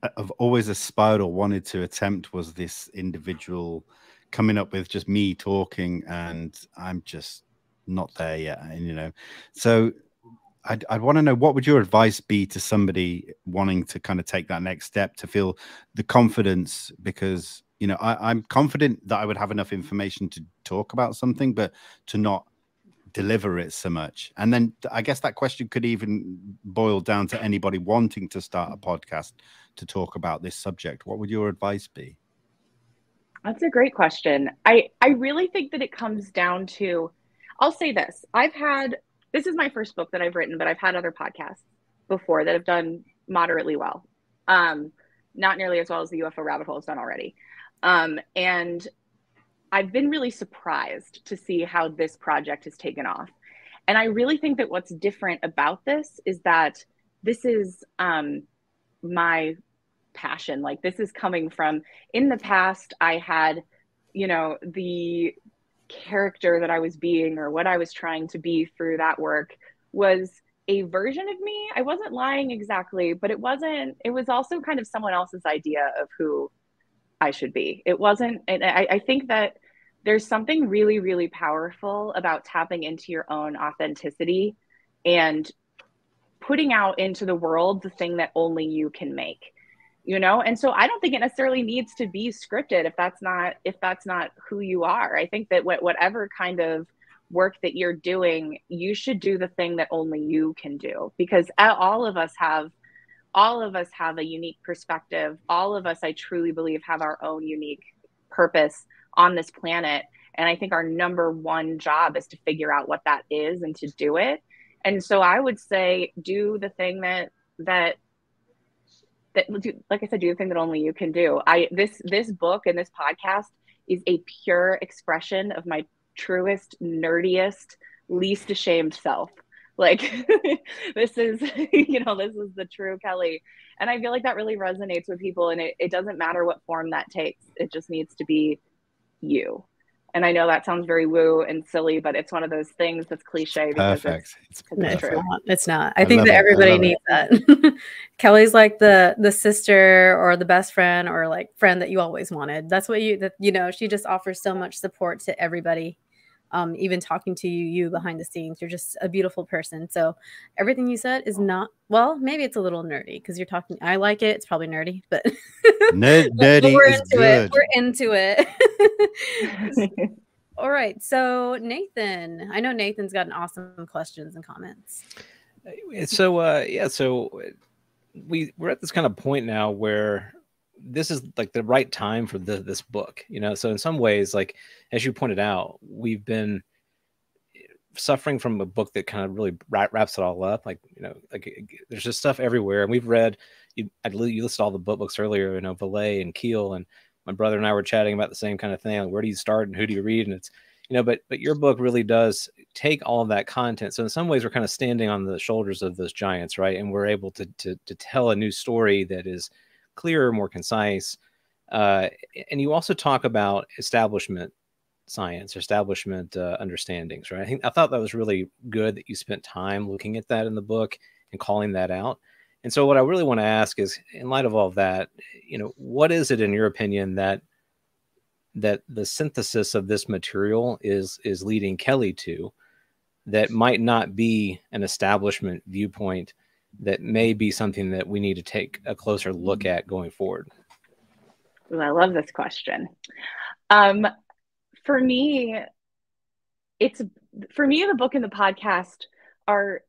uh, have always aspired or wanted to attempt was this individual coming up with just me talking, and I'm just not there yet. And you know, so I'd, I'd want to know what would your advice be to somebody wanting to kind of take that next step to feel the confidence? Because you know I, i'm confident that i would have enough information to talk about something but to not deliver it so much. And then i guess that question could even boil down to anybody wanting to start a podcast to talk about this subject. What would your advice be? That's a great question. I i really think that it comes down to i'll say this i've had this is my first book that i've written but i've had other podcasts before that have done moderately well um not nearly as well as the ufo rabbit hole has done already um, and I've been really surprised to see how this project has taken off. And I really think that what's different about this is that this is um, my passion. Like, this is coming from in the past, I had, you know, the character that I was being or what I was trying to be through that work was a version of me. I wasn't lying exactly, but it wasn't, it was also kind of someone else's idea of who I should be. It wasn't, and I, I think that there's something really, really powerful about tapping into your own authenticity and putting out into the world the thing that only you can make you know and so i don't think it necessarily needs to be scripted if that's not if that's not who you are i think that whatever kind of work that you're doing you should do the thing that only you can do because all of us have all of us have a unique perspective. All of us, I truly believe, have our own unique purpose on this planet. And I think our number one job is to figure out what that is and to do it. And so I would say do the thing that that that like I said, do the thing that only you can do. I this this book and this podcast is a pure expression of my truest, nerdiest, least ashamed self. Like this is you know this is the true kelly. And i feel like that really resonates with people and it, it doesn't matter what form that takes. It just needs to be you and i know that sounds very woo and silly but it's one of those things that's cliche because perfect. it's, it's, it's not. It's not. I, I think that everybody needs it. that. Kelly's like the the sister or the best friend or like friend that you always wanted. That's what you that you know she just offers so much support to everybody um, even talking to you, you behind the scenes. You're just a beautiful person. So everything you said is not well. Maybe it's a little nerdy because you're talking. I like it. It's probably nerdy, but Nerd, nerdy we're is into good. it. We're into it. All right. So Nathan, I know Nathan's got an awesome questions and comments. So uh, yeah, so we we're at this kind of point now where this is like the right time for the, this book you know? So in some ways like as you pointed out we've been eh, suffering from a book that kind of really wraps it all up like you know like eh, there's just stuff everywhere. And we've read you, you listed all the book books earlier you know Vallée and Keel and my brother and I were chatting about the same kind of thing like where do you start and who do you read? And it's you know but but your book really does take all of that content. So in some ways we're kind of standing on the shoulders of those giants right? And we're able to to, to tell a new story that is clearer, more concise. Uh, and you also talk about establishment science, establishment uh, understandings, right? I think I thought that was really good that you spent time looking at that in the book and calling that out. And so, what I really want to ask is, in light of all of that, you know, what is it in your opinion that that the synthesis of this material is is leading Kelly to that might not be an establishment viewpoint that may be something that we need to take a closer look at going forward? Ooh, I love this question. Um, for me, it's for me the book and the podcast are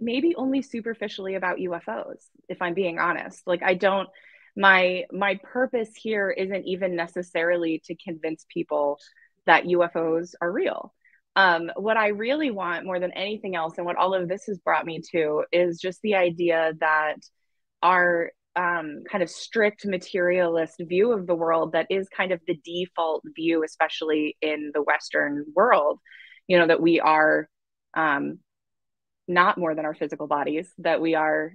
maybe only superficially about UFOs, if I'm being honest. Like I don't my my purpose here isn't even necessarily to convince people that UFOs are real. Um, what I really want more than anything else, and what all of this has brought me to, is just the idea that our um, kind of strict materialist view of the world that is kind of the default view, especially in the Western world, you know, that we are um, not more than our physical bodies, that we are,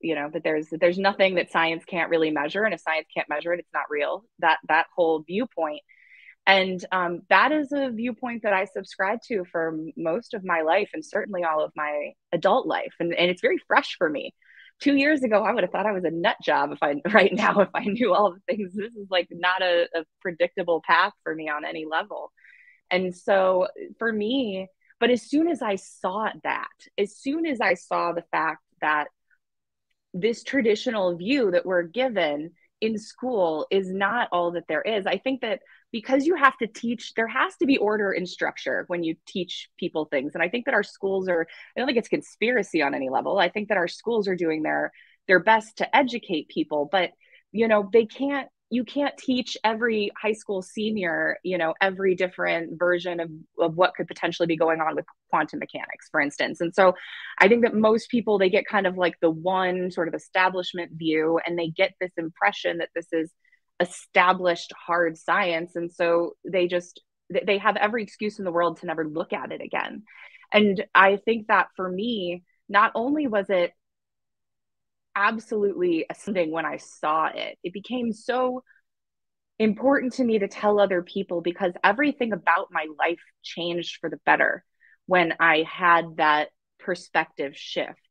you know, that there's that there's nothing that science can't really measure, and if science can't measure it, it's not real. That that whole viewpoint and um, that is a viewpoint that I subscribe to for most of my life and certainly all of my adult life. And, and it's very fresh for me. Two years ago, I would have thought I was a nut job if I, right now, if I knew all the things. This is like not a, a predictable path for me on any level. And so for me, but as soon as I saw that, as soon as I saw the fact that this traditional view that we're given in school is not all that there is, I think that because you have to teach there has to be order and structure when you teach people things. And i think that our schools are i don't think it's conspiracy on any level. I think that our schools are doing their their best to educate people but you know they can't you can't teach every high school senior you know every different version of, of what could potentially be going on with quantum mechanics for instance. And so i think that most people they get kind of like the one sort of establishment view and they get this impression that this is established hard science. And so they just they have every excuse in the world to never look at it again. And i think that for me not only was it absolutely astounding when i saw it it became so important to me to tell other people because everything about my life changed for the better when i had that perspective shift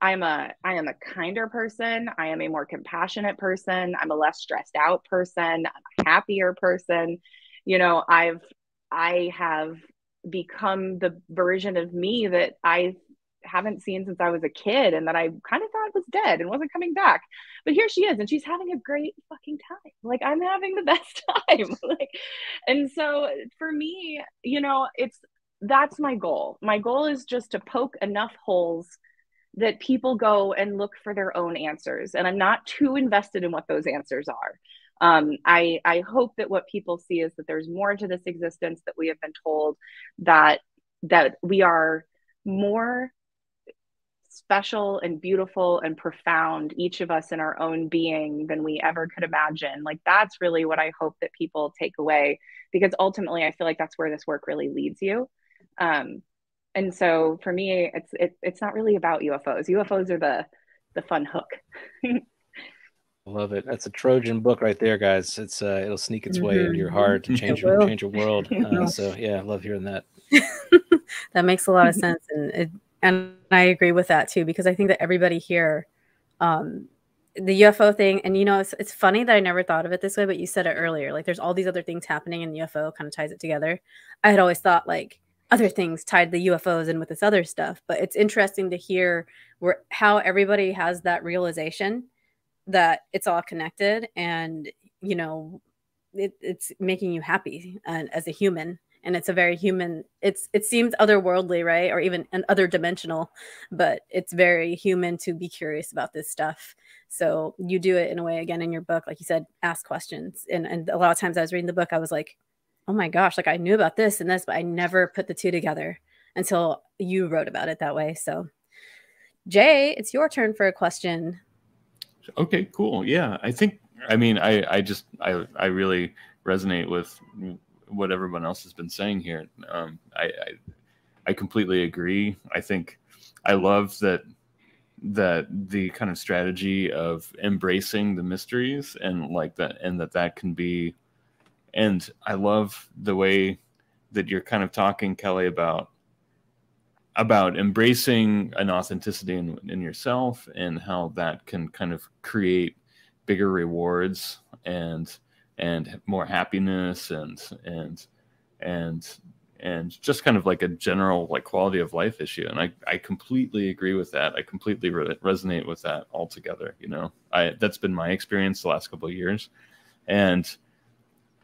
I'm a I am a kinder person. I am a more compassionate person. I'm a less stressed out person. I'm a happier person. You know, I've I have become the version of me that I haven't seen since I was a kid and that I kind of thought was dead and wasn't coming back. But here she is and she's having a great fucking time. Like I'm having the best time. like and so for me, you know, it's that's my goal. My goal is just to poke enough holes that people go and look for their own answers. And i'm not too invested in what those answers are. Um, I, I hope that what people see is that there's more to this existence that we have been told that that we are more special and beautiful and profound each of us in our own being than we ever could imagine. Like that's really what i hope that people take away because ultimately i feel like that's where this work really leads you. Um, and so for me it's it, it's not really about ufos ufos are the the fun hook. I love it. That's a trojan book right there guys. It's uh it'll sneak its way into your mm-hmm. heart to change your change your world. Uh, so yeah i love hearing that. That makes a lot of sense. And it, and i agree with that too because i think that everybody here um the UFO thing, and you know, it's, it's funny that I never thought of it this way, but you said it earlier. Like, there's all these other things happening, and UFO kind of ties it together. I had always thought, like, other things tied the UFOs and with this other stuff. But it's interesting to hear where how everybody has that realization that it's all connected and you know it, it's making you happy and, as a human. And it's a very human it's it seems otherworldly right? Or even an other dimensional but it's very human to be curious about this stuff. So you do it in a way again in your book like you said ask questions. And, and a lot of times i was reading the book i was like oh my gosh, like I knew about this and this, but I never put the two together until you wrote about it that way. So, Jay, it's your turn for a question. Okay, cool. Yeah, I think I mean I I just I I really resonate with what everyone else has been saying here. Um, I, I I completely agree. I think I love that that the kind of strategy of embracing the mysteries and like that and that that can be and I love the way that you're kind of talking, Kelly, about about embracing an authenticity in, in yourself and how that can kind of create bigger rewards and and more happiness and and and and just kind of like a general like quality of life issue. And i i completely agree with that. I completely re- resonate with that altogether you know? I that's been my experience the last couple of years. And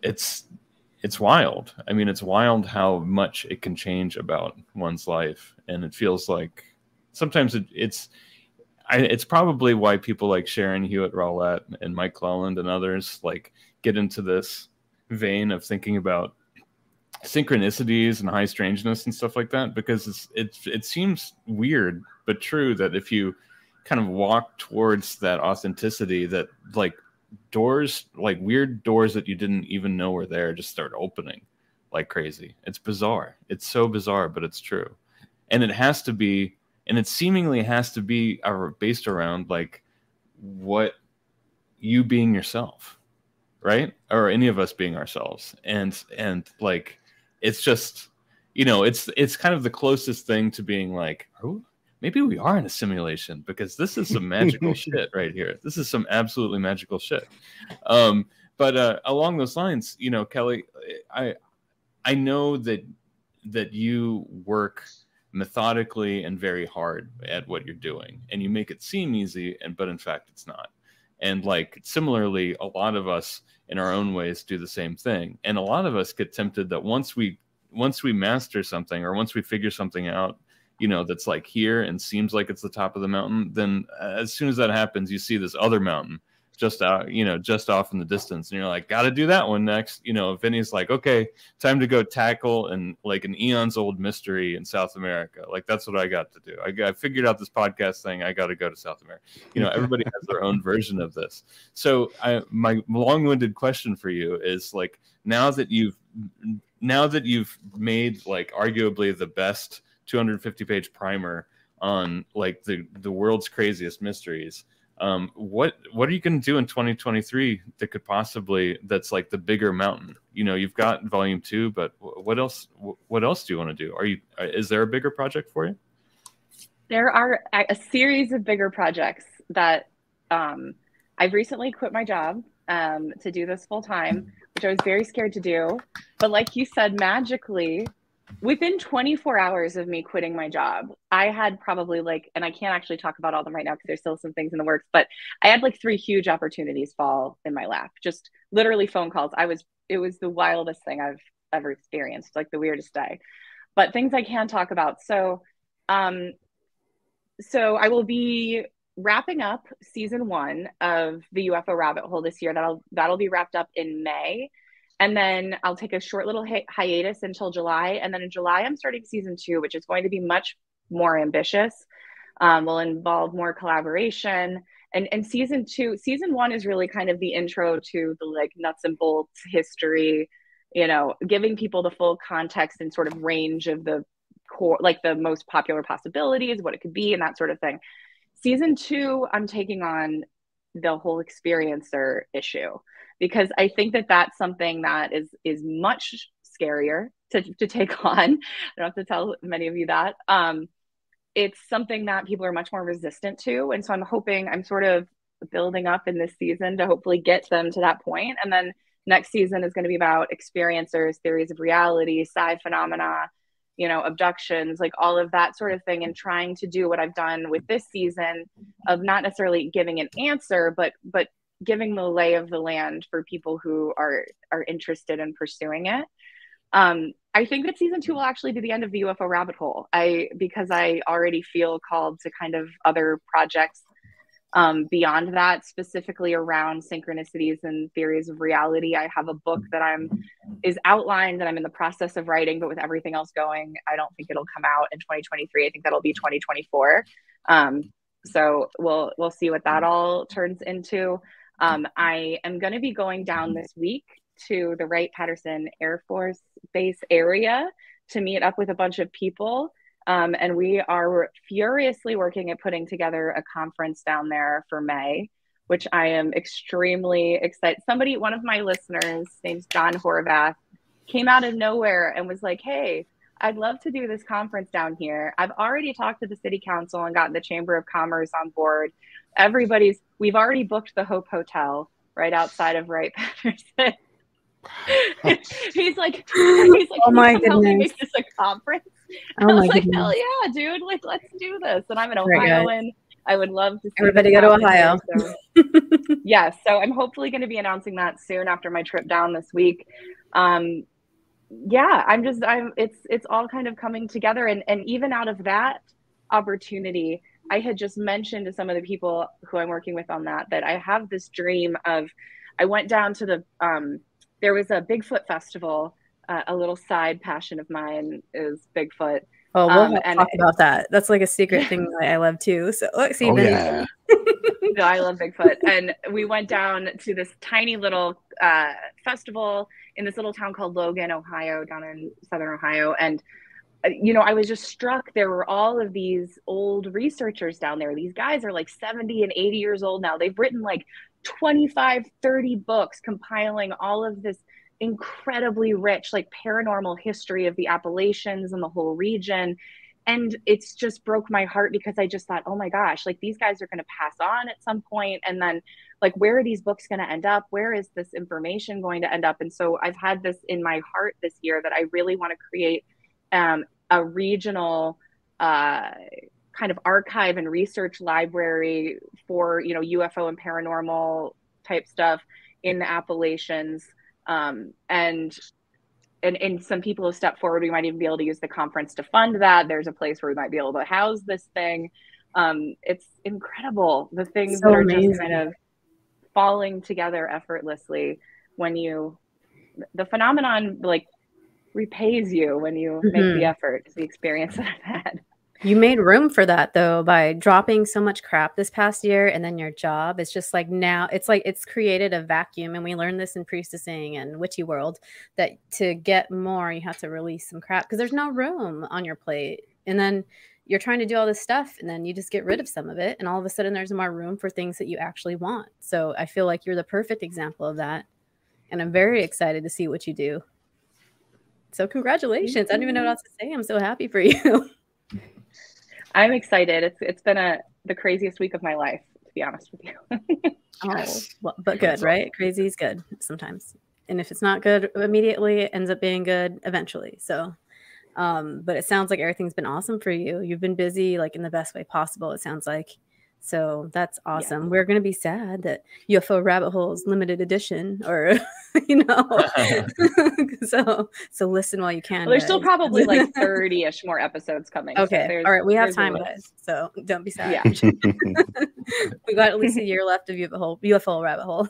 it's it's wild. I mean it's wild how much it can change about one's life. And it feels like sometimes it, it's I, it's probably why people like Sharon Hewitt Rawlette and Mike Clelland and others like get into this vein of thinking about synchronicities and high strangeness and stuff like that because it's, it's it seems weird but true that if you kind of walk towards that authenticity that like doors like weird doors that you didn't even know were there just start opening like crazy. It's bizarre. It's so bizarre but it's true. And it has to be and it seemingly has to be based around like what you being yourself right? Or any of us being ourselves. And and like it's just you know it's it's kind of the closest thing to being like oh maybe we are in a simulation because this is some magical shit right here this is some absolutely magical shit um but uh along those lines you know kelly i i know that that you work methodically and very hard at what you're doing and you make it seem easy and but in fact it's not and like similarly, a lot of us in our own ways do the same thing. And a lot of us get tempted that once we once we master something or once we figure something out, you know, that's like here and seems like it's the top of the mountain, then uh, as soon as that happens, you see this other mountain just out, you know, just off in the distance. And you're like, got to do that one next. You know, Vinnie's like, okay, time to go tackle and like an eons old mystery in South America. Like, that's what I got to do. I, I figured out this podcast thing. I got to go to South America. You know, everybody has their own version of this. So, I, my long winded question for you is like, now that you've, now that you've made like arguably the best 250 page primer on like the the world's craziest mysteries um, what what are you going to do in 2023 that could possibly that's like the bigger mountain? You know, you've got volume two, but what else? What else do you want to do? Are you uh, is there a bigger project for you? There are a series of bigger projects that um, I've recently quit my job um, to do this full time, which I was very scared to do. But like you said, magically within 24 hours of me quitting my job, I had probably like, and I can't actually talk about all them right now because there's still some things in the works, but I had like three huge opportunities fall in my lap. Just literally phone calls. I was, it was the wildest thing I've ever experienced, like the weirdest day. But things I can talk about. So, um, so I will be wrapping up season one of the UFO Rabbit Hole this year. That'll that'll be wrapped up in May and then I'll take a short little hi- hiatus until July. And then in July, I'm starting season two, which is going to be much more ambitious. Um, will involve more collaboration. And, and season two, season one is really kind of the intro to the like nuts and bolts history, you know, giving people the full context and sort of range of the core, like the most popular possibilities, what it could be, and that sort of thing. Season two, I'm taking on the whole experiencer issue because I think that that's something that is is much scarier to, to take on. I don't have to tell many of you that. Um, it's something that people are much more resistant to. And so I'm hoping I'm sort of building up in this season to hopefully get them to that point. And then next season is going to be about experiencers, theories of reality, psi phenomena, you know, abductions, like all of that sort of thing, and trying to do what I've done with this season of not necessarily giving an answer, but but giving the lay of the land for people who are are interested in pursuing it. Um, I think that season two will actually be the end of the UFO rabbit hole. I because I already feel called to kind of other projects um, beyond that, specifically around synchronicities and theories of reality. I have a book that I'm is outlined that I'm in the process of writing, but with everything else going, I don't think it'll come out in 2023. I think that'll be 2024. Um, so we'll we'll see what that all turns into. Um, I am going to be going down this week to the Wright Patterson Air Force Base area to meet up with a bunch of people. Um, and we are furiously working at putting together a conference down there for May, which I am extremely excited. Somebody, one of my listeners, named John Horvath, came out of nowhere and was like, "Hey, I'd love to do this conference down here. I've already talked to the city council and gotten the Chamber of Commerce on board. Everybody's we've already booked the Hope Hotel right outside of Wright Patterson. he's like, he's like, Oh my "Can me goodness. make this a conference. Oh I was like, goodness. hell yeah, dude! Like, let's do this. And I'm an. Ohioan. I would love to see Everybody go to Ohio. so- yeah, so I'm hopefully going to be announcing that soon after my trip down this week. Um, yeah, I'm just I'm it's it's all kind of coming together, and and even out of that opportunity, I had just mentioned to some of the people who I'm working with on that that I have this dream of. I went down to the um, there was a Bigfoot festival. Uh, a little side passion of mine is Bigfoot. Oh, we'll Um, have to and- talk about that. That's like a secret thing that I love too. So, look, see, Oh yeah. no, I love Bigfoot. And we went down to this tiny little uh, festival in this little town called Logan, Ohio, down in southern Ohio. And, you know, I was just struck. There were all of these old researchers down there. These guys are like 70 and 80 years old now. They've written like 25, 30 books compiling all of this incredibly rich, like paranormal history of the Appalachians and the whole region and it's just broke my heart because I just thought, oh my gosh, like these guys are going to pass on at some point, and then like where are these books going to end up? Where is this information going to end up? And so I've had this in my heart this year that I really want to create um, a regional uh, kind of archive and research library for you know UFO and paranormal type stuff in the Appalachians. Um, and and, and some people have stepped forward. We might even be able to use the conference to fund that. There's a place where we might be able to house this thing. Um, it's incredible the things So that are amazing. just kind of falling together effortlessly when you the phenomenon like repays you when you make Mhm. the effort. It's the experience that I've had. You made room for that though by dropping so much crap this past year and then your job. It's just like now it's like it's created a vacuum and we learned this in priestessing and witchy world that to get more you have to release some crap because there's no room on your plate. And then you're trying to do all this stuff and then you just get rid of some of it and all of a sudden there's more room for things that you actually want. So I feel like you're the perfect example of that. And I'm very excited to see what you do. So congratulations. I don't even know what else to say. I'm so happy for you. I'm excited. It's it's been a the craziest week of my life, to be honest with you. Oh, well, but good, right? Crazy is good sometimes. And if it's not good immediately, it ends up being good eventually. So, um, but it sounds like everything's been awesome for you. You've been busy, like in the best way possible, it sounds like. So that's awesome. We're going to be sad that UFO Rabbit Holes limited edition, or, you know, so, so listen while you can. Well, there's still probably like 30 ish more episodes coming. Okay. there's- All right. We have time, guys. So don't be sad. Yeah. we got at least a year left of UFO UFO rabbit hole.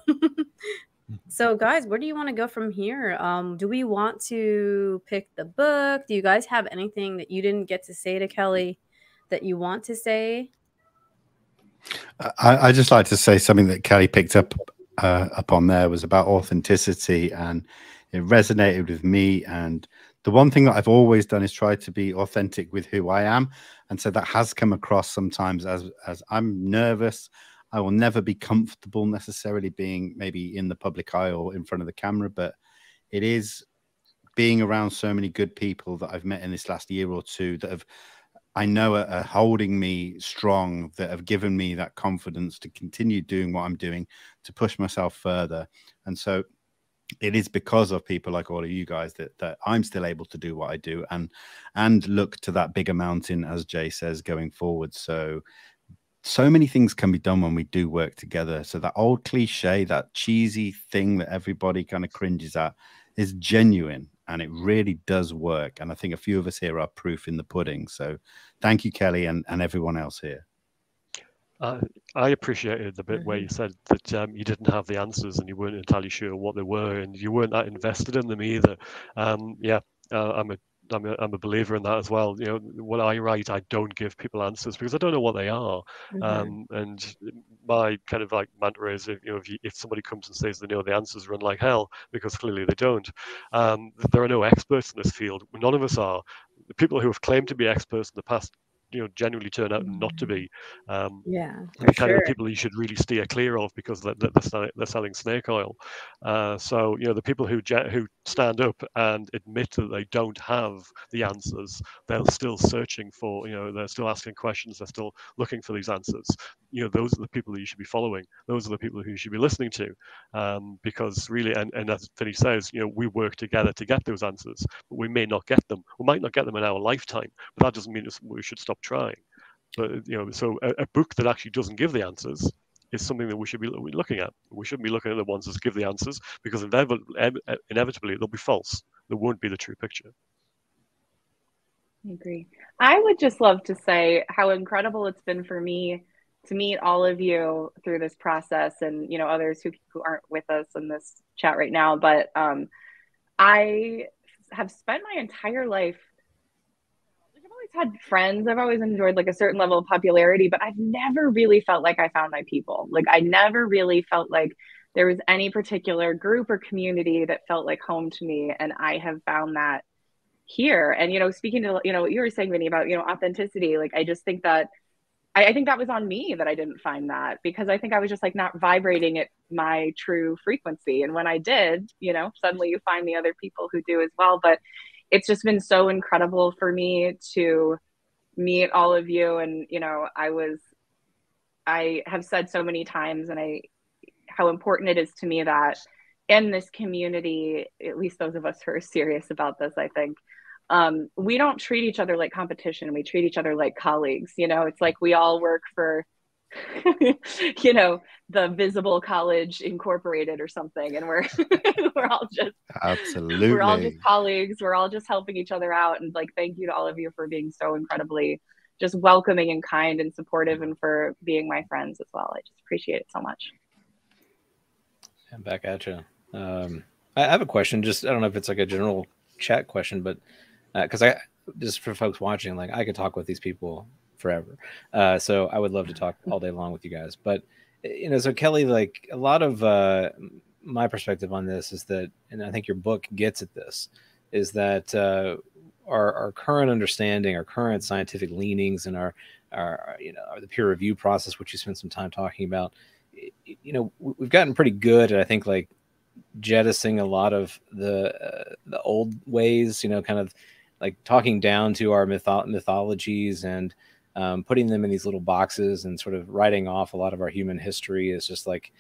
so, guys, where do you want to go from here? Um, do we want to pick the book? Do you guys have anything that you didn't get to say to Kelly that you want to say? I, I just like to say something that Kelly picked up uh, up on there was about authenticity, and it resonated with me. And the one thing that I've always done is try to be authentic with who I am, and so that has come across sometimes as as I'm nervous. I will never be comfortable necessarily being maybe in the public eye or in front of the camera, but it is being around so many good people that I've met in this last year or two that have I know are, holding me strong, that have given me that confidence to continue doing what I'm doing, to push myself further. And so it is because of people like all of you guys that, that I'm still able to do what I do and and look to that bigger mountain, as Jay says, going forward. So so many things can be done when we do work together. So that old cliche, that cheesy thing that everybody kind of cringes at is genuine and it really does work. And I think a few of us here are proof in the pudding. So thank you, Kelly, and, and everyone else here. I, I appreciated the bit where you said that um, you didn't have the answers and you weren't entirely sure what they were, and you weren't that invested in them either. Um, yeah, uh, I'm a I'm a, I'm a believer in that as well. You know, when I write, I don't give people answers because I don't know what they are. Mm-hmm. Um, and my kind of like mantra is, if, you know, if, you, if somebody comes and says they know the answers, run like hell because clearly they don't. Um, there are no experts in this field. None of us are. The people who have claimed to be experts in the past you know genuinely turn out not to be. Um, yeah, the kind sure. of people you should really steer clear of because they're, they're, they're selling snake oil. Uh, so you know the people who who stand up and admit that they don't have the answers, they're still searching for you know they're still asking questions, they're still looking for these answers. You know those are the people that you should be following. Those are the people who you should be listening to, um, because really, and, and as Vinnie says, you know we work together to get those answers, but we may not get them. We might not get them in our lifetime, but that doesn't mean we should stop trying. But you know, so a, a book that actually doesn't give the answers is something that we should be looking at. We shouldn't be looking at the ones that give the answers because inevitably they'll be false. They won't be the true picture. I agree. I would just love to say how incredible it's been for me to meet all of you through this process and you know others who, who aren't with us in this chat right now but um, i have spent my entire life had friends i've always enjoyed like a certain level of popularity but i've never really felt like i found my people like i never really felt like there was any particular group or community that felt like home to me and i have found that here and you know speaking to you know what you were saying Vinnie about you know authenticity like i just think that I, I, think that was on me that I didn't find that because I think I was just like not vibrating at my true frequency. And when I did, you know, suddenly you find the other people who do as well. But it's just been so incredible for me to meet all of you. And, you know, I was, I have said so many times and I, how important it is to me that in this community, at least those of us who are serious about this, I think, um, we don't treat each other like competition. We treat each other like colleagues. You know, it's like we all work for, you know, the Invisible College Incorporated or something, and we're we're all just absolutely we're all just colleagues. We're all just helping each other out. And like, thank you to all of you for being so incredibly just welcoming and kind and supportive, and for being my friends as well. I just appreciate it so much. And back at you. Um, I have a question. Just I don't know if it's like a general chat question, but because uh, I just for folks watching, like I could talk with these people forever. Uh, so I would love to talk all day long with you guys. But you know, so Kelly, like a lot of uh, my perspective on this is that, and I think your book gets at this, is that uh, our, our current understanding, our current scientific leanings, and our our you know the peer review process, which you spent some time talking about, you know, we've gotten pretty good at I think like jettisoning a lot of the uh, the old ways, you know, kind of like talking down to our mytho- mythologies and um, putting them in these little boxes and sort of writing off a lot of our human history as just like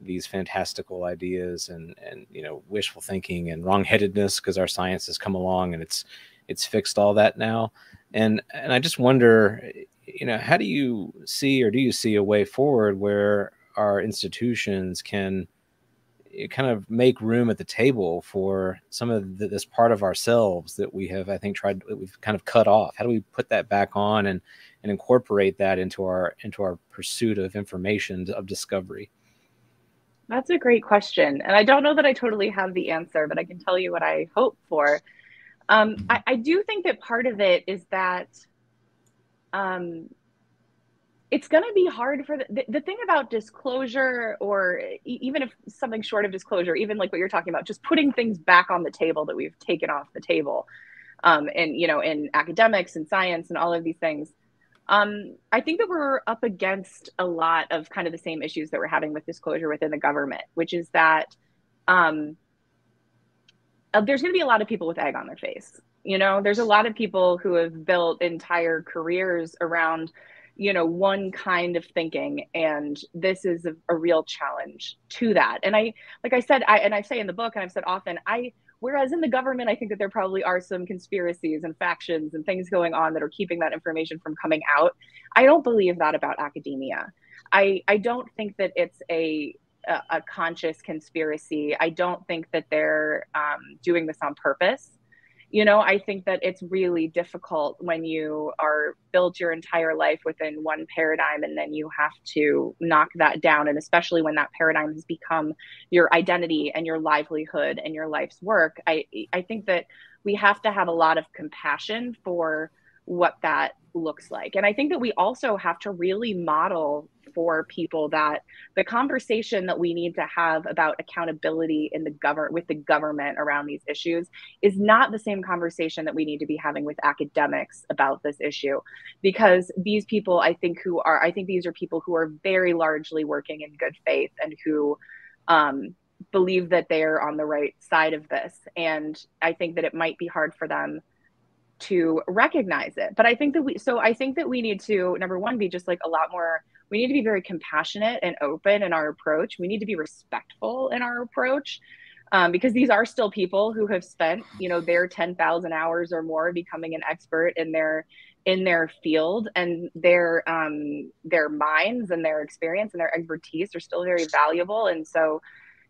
these fantastical ideas and and you know wishful thinking and wrongheadedness because our science has come along and it's it's fixed all that now. And and i just wonder you know how do you see or do you see a way forward where our institutions can kind of make room at the table for some of the, this part of ourselves that we have, I think, tried we've kind of cut off. How do we put that back on and and incorporate that into our into our pursuit of information of discovery? That's a great question, and I don't know that I totally have the answer, but I can tell you what I hope for. Um, I, I do think that part of it is that um, it's going to be hard for the, the, the, thing about disclosure or even if something short of disclosure even like what you're talking about just putting things back on the table that we've taken off the table um, and you know in academics and science and all of these things um, i think that we're up against a lot of kind of the same issues that we're having with disclosure within the government which is that um, uh, there's going to be a lot of people with egg on their face. You know there's a lot of people who have built entire careers around you know one kind of thinking and this is a, a, real challenge to that. And i like i said i and i say in the book and i've said often i whereas in the government i think that there probably are some conspiracies and factions and things going on that are keeping that information from coming out i don't believe that about academia. I i don't think that it's a a, a conscious conspiracy. I don't think that they're um, doing this on purpose you know i think that it's really difficult when you are built your entire life within one paradigm and then you have to knock that down and especially when that paradigm has become your identity and your livelihood and your life's work. I i think that we have to have a lot of compassion for what that looks like. And I think that we also have to really model for people that the conversation that we need to have about accountability in the government with the government around these issues is not the same conversation that we need to be having with academics about this issue because these people I think who are I think these are people who are very largely working in good faith and who um, believe that they're on the right side of this and I think that it might be hard for them to recognize it. But i think that we so i think that we need to number one be just like a lot more we need to be very compassionate and open in our approach. We need to be respectful in our approach um, because these are still people who have spent you know their 10,000 hours or more becoming an expert in their in their field and their um, their minds and their experience and their expertise are still very valuable. And so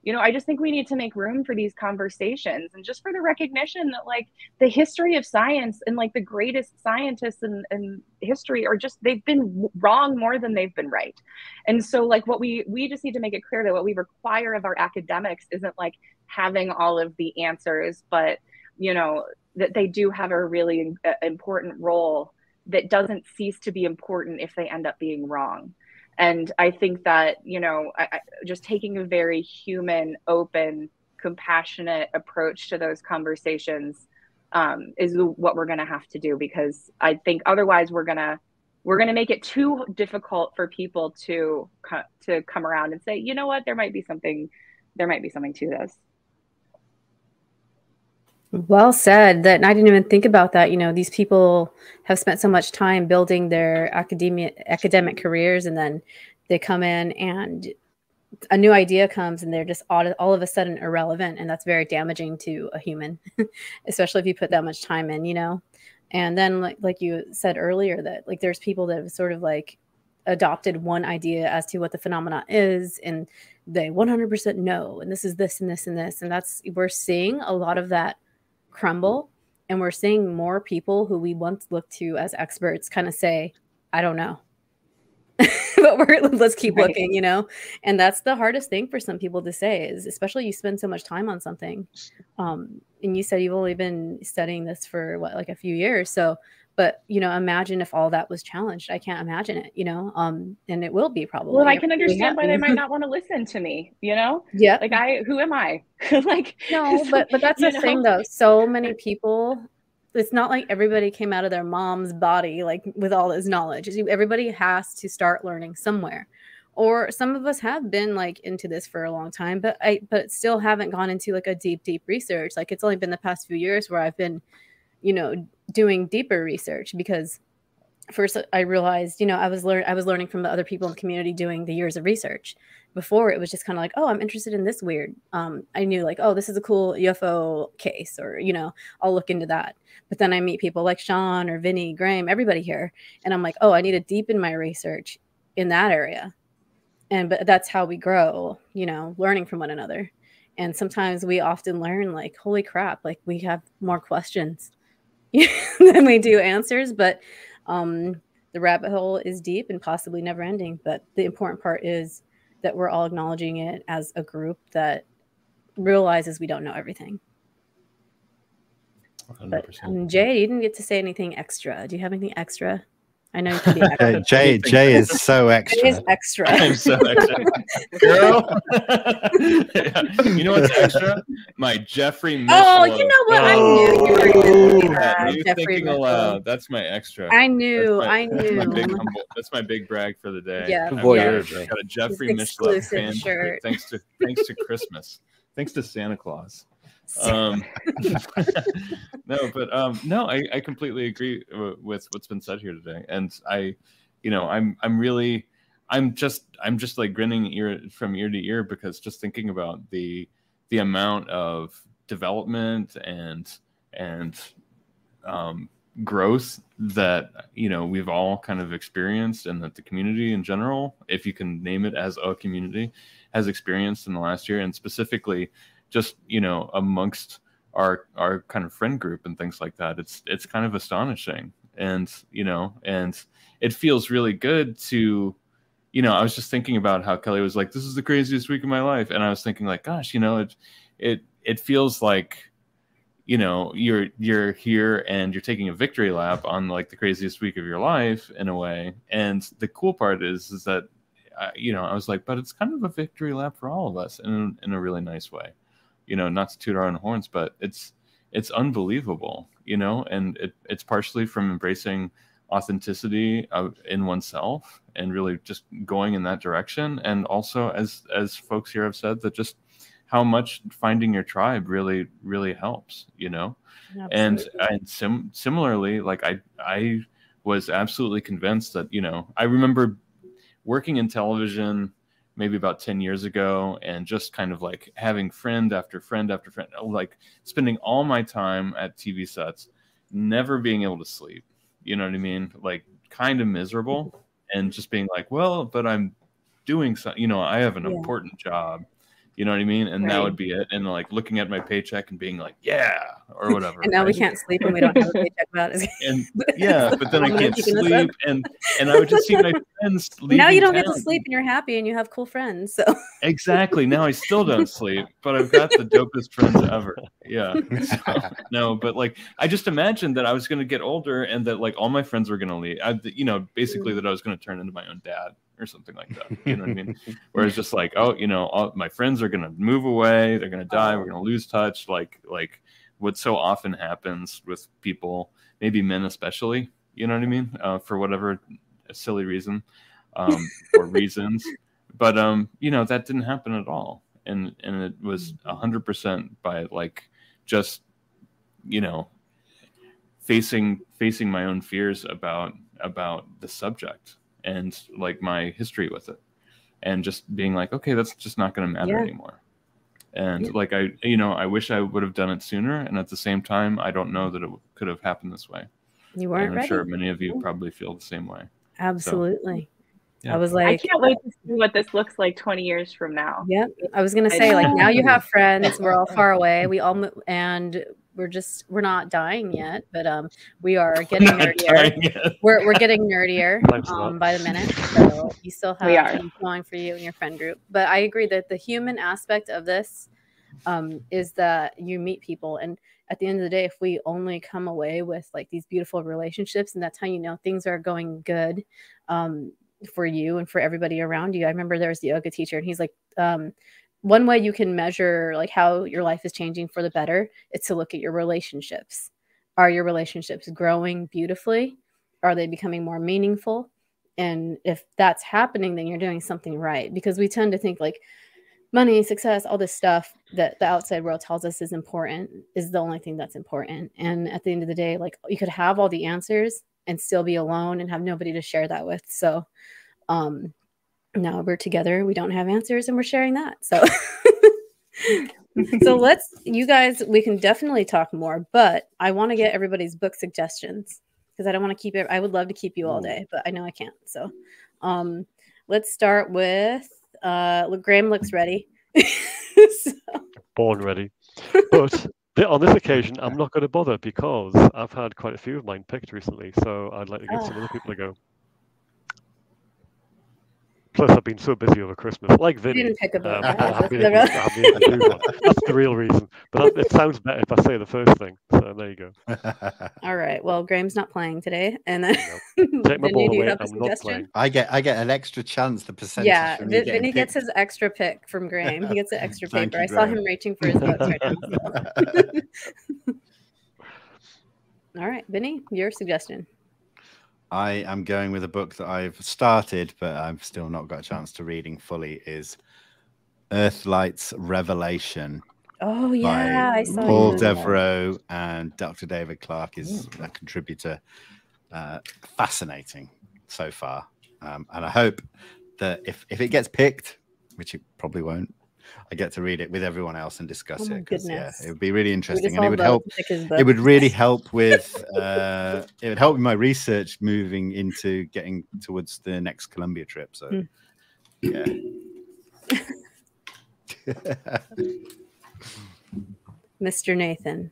you know i just think we need to make room for these conversations and just for the recognition that like the history of science and like the greatest scientists in, in history are just they've been wrong more than they've been right. And so like what we we just need to make it clear that what we require of our academics isn't like having all of the answers but you know that they do have a really uh, important role that doesn't cease to be important if they end up being wrong and i think that you know I, I, just taking a very human open compassionate approach to those conversations um, is what we're going to have to do because i think otherwise we're going to we're going to make it too difficult for people to to come around and say you know what? There might be something there might be something to this well said. That I didn't even think about that. You know, these people have spent so much time building their academia academic careers, and then they come in and a new idea comes, and they're just all, all of a sudden irrelevant, and that's very damaging to a human, especially if you put that much time in. You know, and then like like you said earlier, that like there's people that have sort of like adopted one idea as to what the phenomena is and they 100% know and this is this and this and this and that's we're seeing a lot of that crumble and we're seeing more people who we once looked to as experts kind of say i don't know. But we're let's keep right. looking you know? And that's the hardest thing for some people to say is especially you spend so much time on something um, and you said you've only been studying this for what like a few years. So but you know imagine if all that was challenged i can't imagine it you know um and it will be probably well i can understand why they might not want to listen to me you know? Yeah. Like i who am i? Like no but but that's the know? thing though so many people it's not like everybody came out of their mom's body like with all this knowledge everybody has to start learning somewhere. Or some of us have been like into this for a long time but i but still haven't gone into like a deep deep research like it's only been the past few years where i've been you know doing deeper research because first I realized, you know, I was I was learning from the other people in the community doing the years of research. Before it was just kind of like, oh, I'm interested in this weird. Um, I knew like, oh, this is a cool UFO case, or you know, I'll look into that. But then I meet people like Sean or Vinnie, Graeme, everybody here, and I'm like, oh, I need to deepen my research in that area. And but that's how we grow, you know, learning from one another. And sometimes we often learn like, holy crap, like we have more questions than we do answers. But um, the rabbit hole is deep and possibly never ending. But the important part is that we're all acknowledging it as a group that realizes we don't know everything. 100%. But um, Jay, you didn't get to say anything extra. Do you have anything extra? I know you can. Jay, Jay is so extra. Jay is extra. I'm so extra. Girl. yeah. You know what's extra? My Jeffrey Mishlove. Oh, you know what? I knew you were going to oh. that. You thinking aloud. That's my extra. I knew. My, I knew. That's my, big, that's my big brag for the day. Yeah. Boy, yeah. got a Jeffrey Mishlove fan shirt. Thanks to thanks to Christmas. Thanks to Santa Claus. Um, no, but um, no, I, I completely agree with what's been said here today, and I, you know, I'm I'm really, I'm just I'm just like grinning ear from ear to ear because just thinking about the the amount of development and and um, growth that you know we've all kind of experienced and that the community in general if you can name it as a community has experienced in the last year and specifically just you know amongst our our kind of friend group and things like that it's it's kind of astonishing. And you know and it feels really good to you know i was just thinking about how kelly was like this is the craziest week of my life. And i was thinking like gosh you know it it it feels like you know you're you're here and you're taking a victory lap on like the craziest week of your life in a way. And the cool part is is that uh, you know i was like but it's kind of a victory lap for all of us in, in a really nice way you know not to toot our own horns but it's it's unbelievable you know and it, it's partially from embracing authenticity of, in oneself and really just going in that direction and also as as folks here have said that just how much finding your tribe really really helps you know absolutely. and and sim- similarly like i i was absolutely convinced that you know i remember working in television maybe about 10 years ago and just kind of like having friend after friend after friend like spending all my time at tv sets never being able to sleep you know what i mean like kind of miserable mm-hmm. and just being like well but i'm doing something you know i have an Yeah. important job you know what i mean and that would be it and like looking at my paycheck and being like yeah or whatever And now we can't sleep and we don't have a paycheck about it. and yeah but then i can't keep this up. sleep and and i would just see my friends leaving now you don't get to sleep and you're happy and you have cool friends. So Exactly. Now I still don't sleep, but I've got the dopest friends ever. Yeah. So, no, but like I just imagined that I was going to get older and that like all my friends were going to leave. I, you know, basically mm. that I was going to turn into my own dad or something like that. You know what I mean? Whereas just like, oh, you know, all my friends are going to move away. They're going to die. We're going to lose touch. Like, like what so often happens with people, maybe men especially. You know what I mean? Uh, for whatever silly reason um, or reasons but um you know that didn't happen at all and and it was a hundred percent by like just you know facing facing my own fears about about the subject and like my history with it and just being like okay that's just not going to matter Yeah. anymore and Yeah. like i you know i wish i would have done it sooner and at the same time i don't know that it could have happened this way you weren't and i'm ready. sure many of you probably feel the same way Absolutely. yeah. I was like I can't wait to see what this looks like 20 years from now. Yep. I was gonna say like now you have friends. We're all far away. We all and we're just we're not dying yet, but um we are getting Not nerdier. We're we're getting nerdier um, by the minute. So you still have We are. things going for you and your friend group. But I agree that the human aspect of this um, is that you meet people and at the end of the day if we only come away with like these beautiful relationships and that's how you know things are going good um, for you and for everybody around you i remember there was the yoga teacher and he's like um, one way you can measure like how your life is changing for the better is to look at your relationships are your relationships growing beautifully are they becoming more meaningful and if that's happening then you're doing something right because we tend to think like money, success, all this stuff that the outside world tells us is important is the only thing that's important. And at the end of the day, like you could have all the answers and still be alone and have nobody to share that with. So um now we're together, we don't have answers and we're sharing that. So so let's you guys we can definitely talk more, but I want to get everybody's book suggestions because I don't want to keep it I would love to keep you all day, but I know I can't. So um let's start with uh Graeme looks ready. So- born ready. But on this occasion, I'm not going to bother because I've had quite a few of mine picked recently. So I'd like to give some other people a go. Plus, I've been so busy over Christmas, like you Vinnie. didn't pick a book. Um, I That's haven't been the- I haven't been do one. That's the real reason. But that, it sounds better if I say the first thing. So there you go. All right. Well, Graeme's not playing today, and then Take my Vinnie, ball do away. have a I'm not suggestion? playing. I get I get an extra chance. The percentage. Yeah, for me Vin- getting Vinnie gets his extra pick from Graham. He gets an extra paper. you, I saw him reaching for his books right now. so. All right, Vinnie, your suggestion. I am going with a book that I've started, but I've still not got a chance to reading fully. Is Earthlight's Revelation Oh yeah, I saw Paul you. Devereux and Dr. David Clark is a contributor. Uh, fascinating so far, um, and I hope that if if it gets picked, which it probably won't, I get to read it with everyone else and discuss Oh my it. 'cause, Yeah, it would be really interesting, and it would help to it would really help with uh, it would help with my research moving into getting towards the next Columbia trip. So, Hmm. yeah. Mr. Nathan.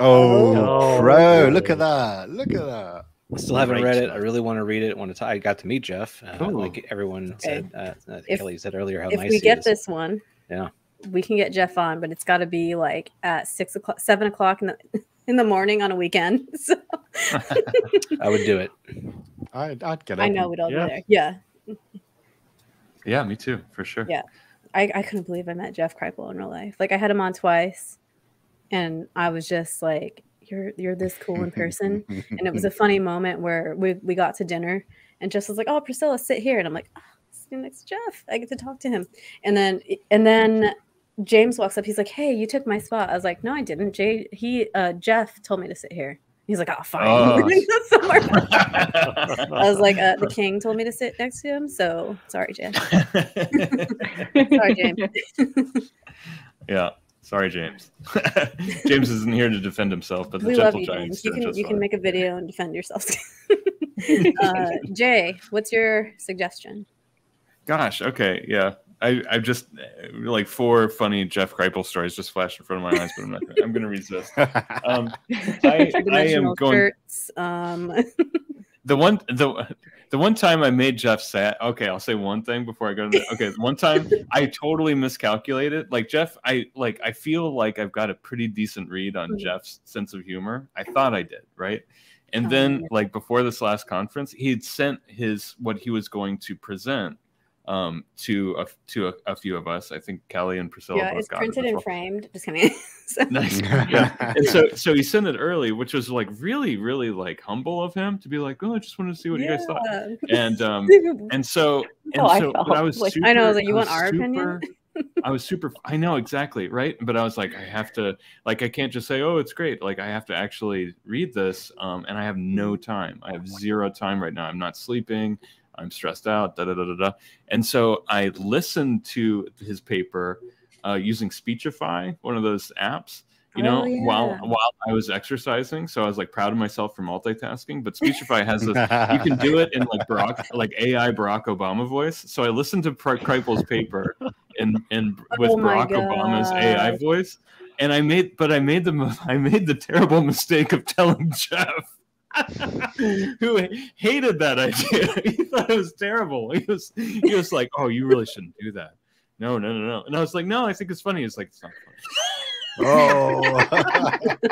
oh, Oh. bro! Look at that! Look at that! I still haven't Great read it. I really want to read it. Want to? I got to meet Jeff. Uh, Ooh. like everyone Okay. said, uh, uh, If- Kelly said earlier how if nice we he get is. this one, Yeah. we can get Jeff on, but it's got to be like at six o'clock, seven o'clock in the in the morning on a weekend. So I would do it. I'd, I'd get it. I know we'd all Yeah. be there. Yeah, Yeah, me too, for sure. Yeah. I, I couldn't believe I met Jeff Kripal in real life. Like I had him on twice, and I was just like, "You're you're this cool in person." and it was a funny moment where we we got to dinner, and Jess was like, "Oh, Priscilla, sit here," and I'm like, oh, "Sitting next to Jeff, I get to talk to him." And then and then James walks up. He's like, "Hey, you took my spot." I was like, "No, I didn't." Jay, he uh, Jeff told me to sit here. He's like, "Oh, fine." Oh. We're gonna go somewhere else." I was like, uh, "The king told me to sit next to him, so sorry, Jeff. Sorry, James." yeah. Sorry, James. James isn't here to defend himself, but the we love gentle you, giants James. You can just you can make a video and defend yourself. uh, Jay, what's your suggestion? Gosh, okay, yeah. I, I've just uh, like four funny Jeff Kripal stories just flashed in front of my eyes, but I'm not. I'm going to resist. Um, I, I am going. shirts. Um, The one the the one time I made Jeff sad. Okay, I'll say one thing before I go to the. Okay, one time I totally miscalculated. Like Jeff, I like I feel like I've got a pretty decent read on Mhm. Jeff's sense of humor. I thought I did, right? And Oh, then like before this last conference, he'd sent his what he was going to present um to a to a, a few of us. I think Kelly and Priscilla yeah, both it's got printed it and well. framed. Just kidding. So- Nice. Yeah. And so so he sent it early, which was like really, really like humble of him to be like, Oh, I just wanted to see what you guys thought. And um and so and how I so but felt. I was Like, super, I know, like, you want our opinion? I was super I know exactly, right? But I was like, I have to like I can't just say, Oh, it's great. Like I have to actually read this. Um and I have no time. I have zero time right now. I'm not sleeping. I'm stressed out, da da da da da. And so I listened to his paper uh, using Speechify, one of those apps, you know, Oh, while yeah. while I was exercising. So I was like proud of myself for multitasking. But Speechify has this you can do it in like Barack, like AI Barack Obama voice. So I listened to Kripal's paper in in with Oh Barack Obama's AI voice, and I made, but I made the I made the terrible mistake of telling Jeff. Who hated that idea. he thought it was terrible. He was he was like, "Oh, you really shouldn't do that." No, no, no, no. And I was like, "No, I think it's funny." It's like, "It's not funny." oh.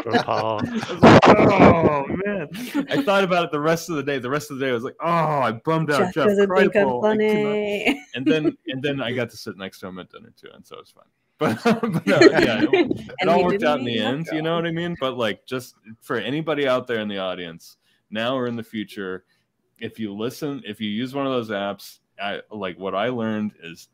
Go hard. I was like, oh man! I thought about it the rest of the day. The rest of the day, I was like, "Oh, I bummed out Jeff Jeff, doesn't think I'm Kripal. I funny. And then, and then I got to sit next to him at dinner too, and so it was fun. But, but no, yeah, it, it all worked out in the end. You know what I mean? But like, just for anybody out there in the audience, now or in the future, if you listen, if you use one of those apps, I like what I learned is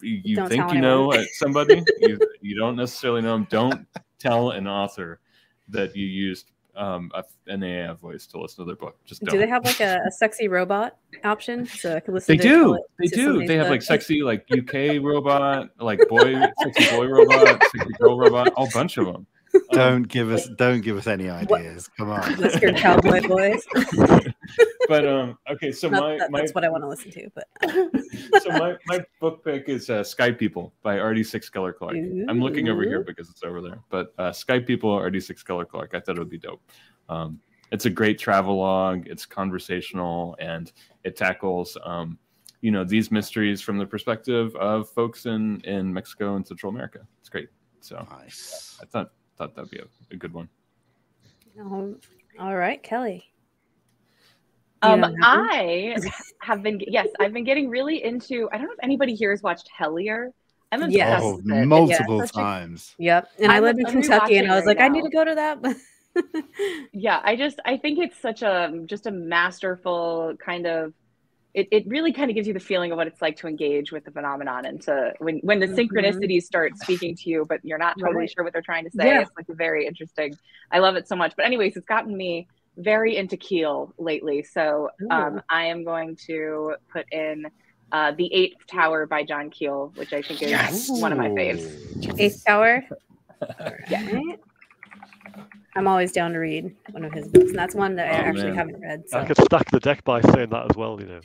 you, Don't think you know uh, somebody, you you don't necessarily know them. Don't tell an author that you used um, a, an AI voice to listen to their book. Just don't. Do they have like a, a sexy robot option so I can listen? They to do. They do. They have book? like sexy, like UK robot, like boy, sexy boy robot, sexy girl robot, a bunch of them. don't give us don't give us any ideas. Come on. whiskered cowboy voice. But um, okay, so Not my that my that's what I want to listen to, but so my, my book pick is uh, Sky People by Ardy Sixkiller Clarke. I'm looking over here because it's over there, but uh, Sky People, Ardy Sixkiller Clarke. I thought it would be dope. Um, it's a great travelogue. It's conversational and it tackles, um, you know, these mysteries from the perspective of folks in in Mexico and Central America. It's great. So Nice. I thought thought that'd be a, a good one. um, all right, Kelly. You Um, I have been yes, I've been getting really into. I don't know if anybody here has watched Hellier. I'm obsessed Oh, with it. multiple such a- times. Yep, and i I'm- live in Kentucky, and I was right like, I need to go to that. yeah i just i think it's such a just a masterful kind of it, it really kind of gives you the feeling of what it's like to engage with the phenomenon and to when when the synchronicities start speaking to you but you're not totally Right. sure what they're trying to say Yeah. it's like very interesting i love it so much but anyways it's gotten me very into keel lately so um, i am going to put in uh, the eighth tower by john keel which i think is Yes. one of my faves Eighth Tower. Yeah. I'm always down to read one of his books, and that's one that I Oh, actually man. haven't read. So. I could stack the deck by saying that as well, you know.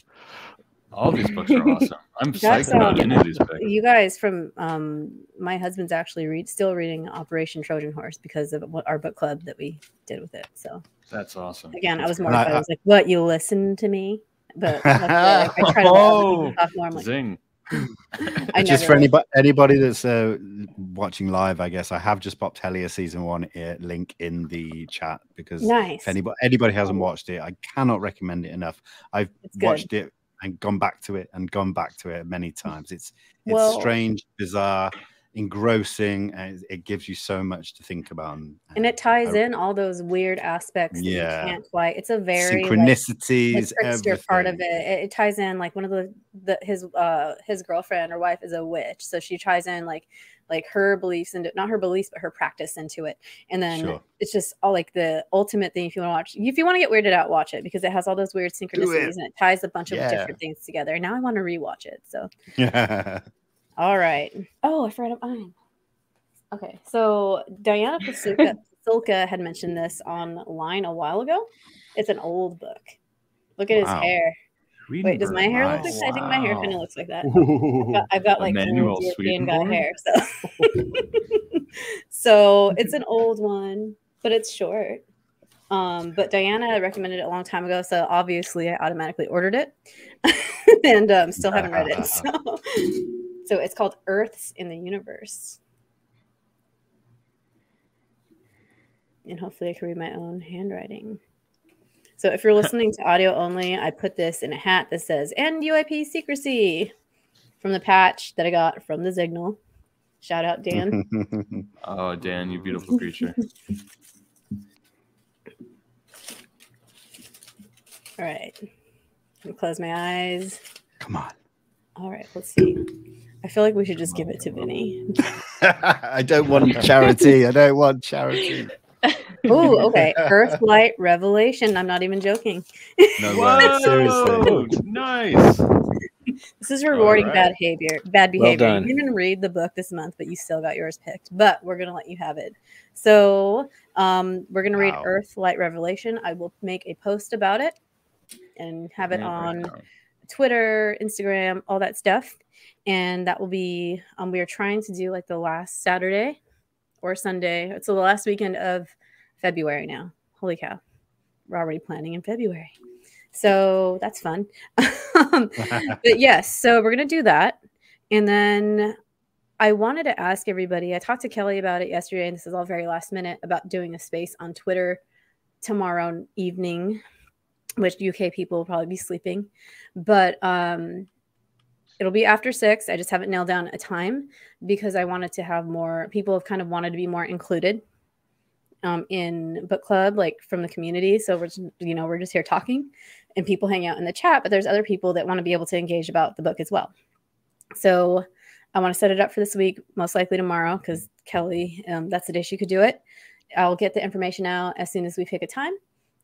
All these books are awesome. I'm That's, psyched about any of these picks. you guys from um, my husband's actually read still reading Operation Trojan Horse because of what our book club that we did with it. So That's awesome. again, I was And I- I, was like, "What? You listen to me?" But luckily, I, I try to let other people Oh. talk more. I'm like, Zing. I just for anybody anybody that's uh, watching live, I guess I have just popped Hellier season one uh, link in the chat because Nice. if anybody anybody hasn't watched it, I cannot recommend it enough. I've It's good. watched it and gone back to it and gone back to it many times. It's it's Well- strange, bizarre, engrossing, and it- it gives you so much to think about. And, and it ties I- in all those weird aspects that Yeah. you can't quite. It's a very like, synchronicities, trickster part of it. it. It ties in like one of the, the his uh his girlfriend or wife is a witch, so she ties in like like her beliefs and not her beliefs but her practice into it, and then Sure. it's just all like the ultimate thing. If you want to watch, if you want to get weirded out, watch it because it has all those weird synchronicities and it ties a bunch of different things together. and Now I want to rewatch it. So Yeah. All right. Oh, I forgot mine. Okay, so Diana Pasulka, Pasulka had mentioned this online a while ago. It's an old book. Look at Wow. his hair. Wait, does my hair look like Nice. that? I think my hair kind of looks like that. I've got, I've got like Emmanuel European guy hair. So. so it's an old one, but it's short. Um, but Diana recommended it a long time ago, so obviously I automatically ordered it, and um, still haven't read it. So, so it's called Earths in the Universe, and hopefully I can read my own handwriting. So if you're listening to audio only, I put this in a hat that says "End UAP secrecy" from the patch that I got from the Signal. Shout out Dan. Oh, Dan, you beautiful creature. All right. Let me close my eyes. Come on. All right, let's see. I feel like we should just give it to Vinnie. I don't want charity. I don't want charity. Oh, okay. Earthlight Revelation. I'm not even joking. No way. Seriously. Nice. This is rewarding right. bad behavior. Bad Well behavior. done. you didn't read the book this month, but you still got yours picked. But we're gonna let you have it. So um, we're gonna read Wow. Earthlight Revelation. I will make a post about it and have it Yeah, on. Twitter, Instagram, all that stuff. And that will be um we are trying to do like the last Saturday or Sunday. It's the last weekend of February now. Holy cow. We're already planning in February. So that's fun. Um, but yes, so we're gonna do that. And then I wanted to ask everybody, I talked to Kelly about it yesterday, and this is all very last minute about doing a space on Twitter tomorrow evening, which UK people will probably be sleeping. But um it'll be after six. I just haven't nailed down a time because I wanted to have more people have kind of wanted to be more included um, in book club, like from the community. So we're just, you know we're just here talking, and people hang out in the chat. But there's other people that want to be able to engage about the book as well. So I want to set it up for this week, most likely tomorrow, because Kelly, um, that's the day she could do it. I'll get the information out as soon as we pick a time.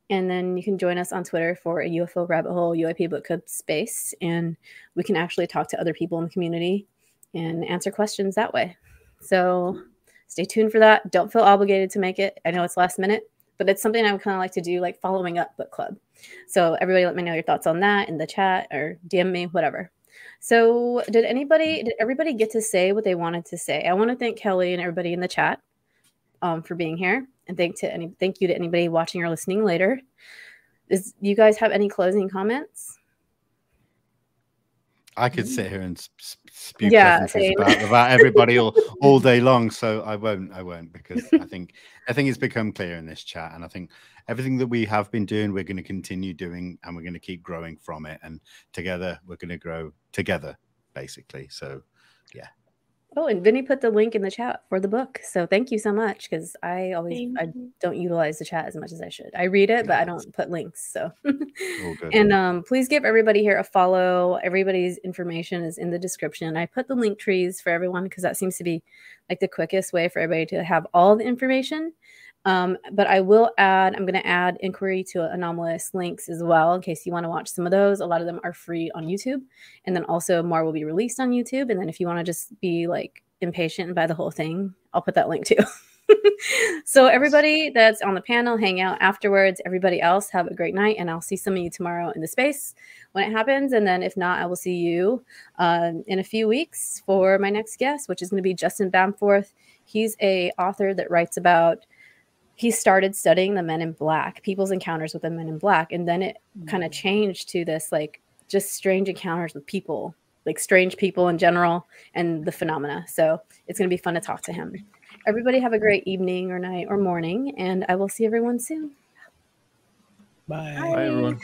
And then you can join us on Twitter for a UFO Rabbit Hole UAP Book Club space. And we can actually talk to other people in the community and answer questions that way. So stay tuned for that. Don't feel obligated to make it. I know it's last minute, but it's something I would kind of like to do, like following up book club. So everybody let me know your thoughts on that in the chat or DM me, whatever. So did anybody, did everybody get to say what they wanted to say? I want to thank Kelly and everybody in the chat um, for being here. And thank to any thank you to anybody watching or listening later. Is you guys have any closing comments? I could sit here and sp- sp- spew Yeah, about, about everybody all, all day long. So I won't. I won't because I think I think it's become clear in this chat, and I think everything that we have been doing, we're going to continue doing, and we're going to keep growing from it. And together, we're going to grow together, basically. So Oh, and Vinnie put the link in the chat for the book. So thank you so much because I always Thank I don't utilize the chat as much as I should. I read it, but I don't put links. So all and um, please give everybody here a follow. Everybody's information is in the description. I put the link trees for everyone because that seems to be like the quickest way for everybody to have all the information. Um, but I will add, I'm going to add inquiry to anomalous links as well in case you want to watch some of those. A lot of them are free on YouTube. And then also more will be released on YouTube. And then if you want to just be like impatient and buy the whole thing, I'll put that link too. so everybody that's on the panel, hang out afterwards. Everybody else, have a great night. And I'll see some of you tomorrow in the space when it happens. And then if not, I will see you um, in a few weeks for my next guest, which is going to be Justin Bamforth. He's a author that writes about he started studying the men in black people's encounters with the men in black and then it mm. kind of changed to this like just strange encounters with people like strange people in general and the phenomena. So it's going to be fun to talk to him. Everybody have a great evening or night or morning, and I will see everyone soon. Bye. Bye, everyone.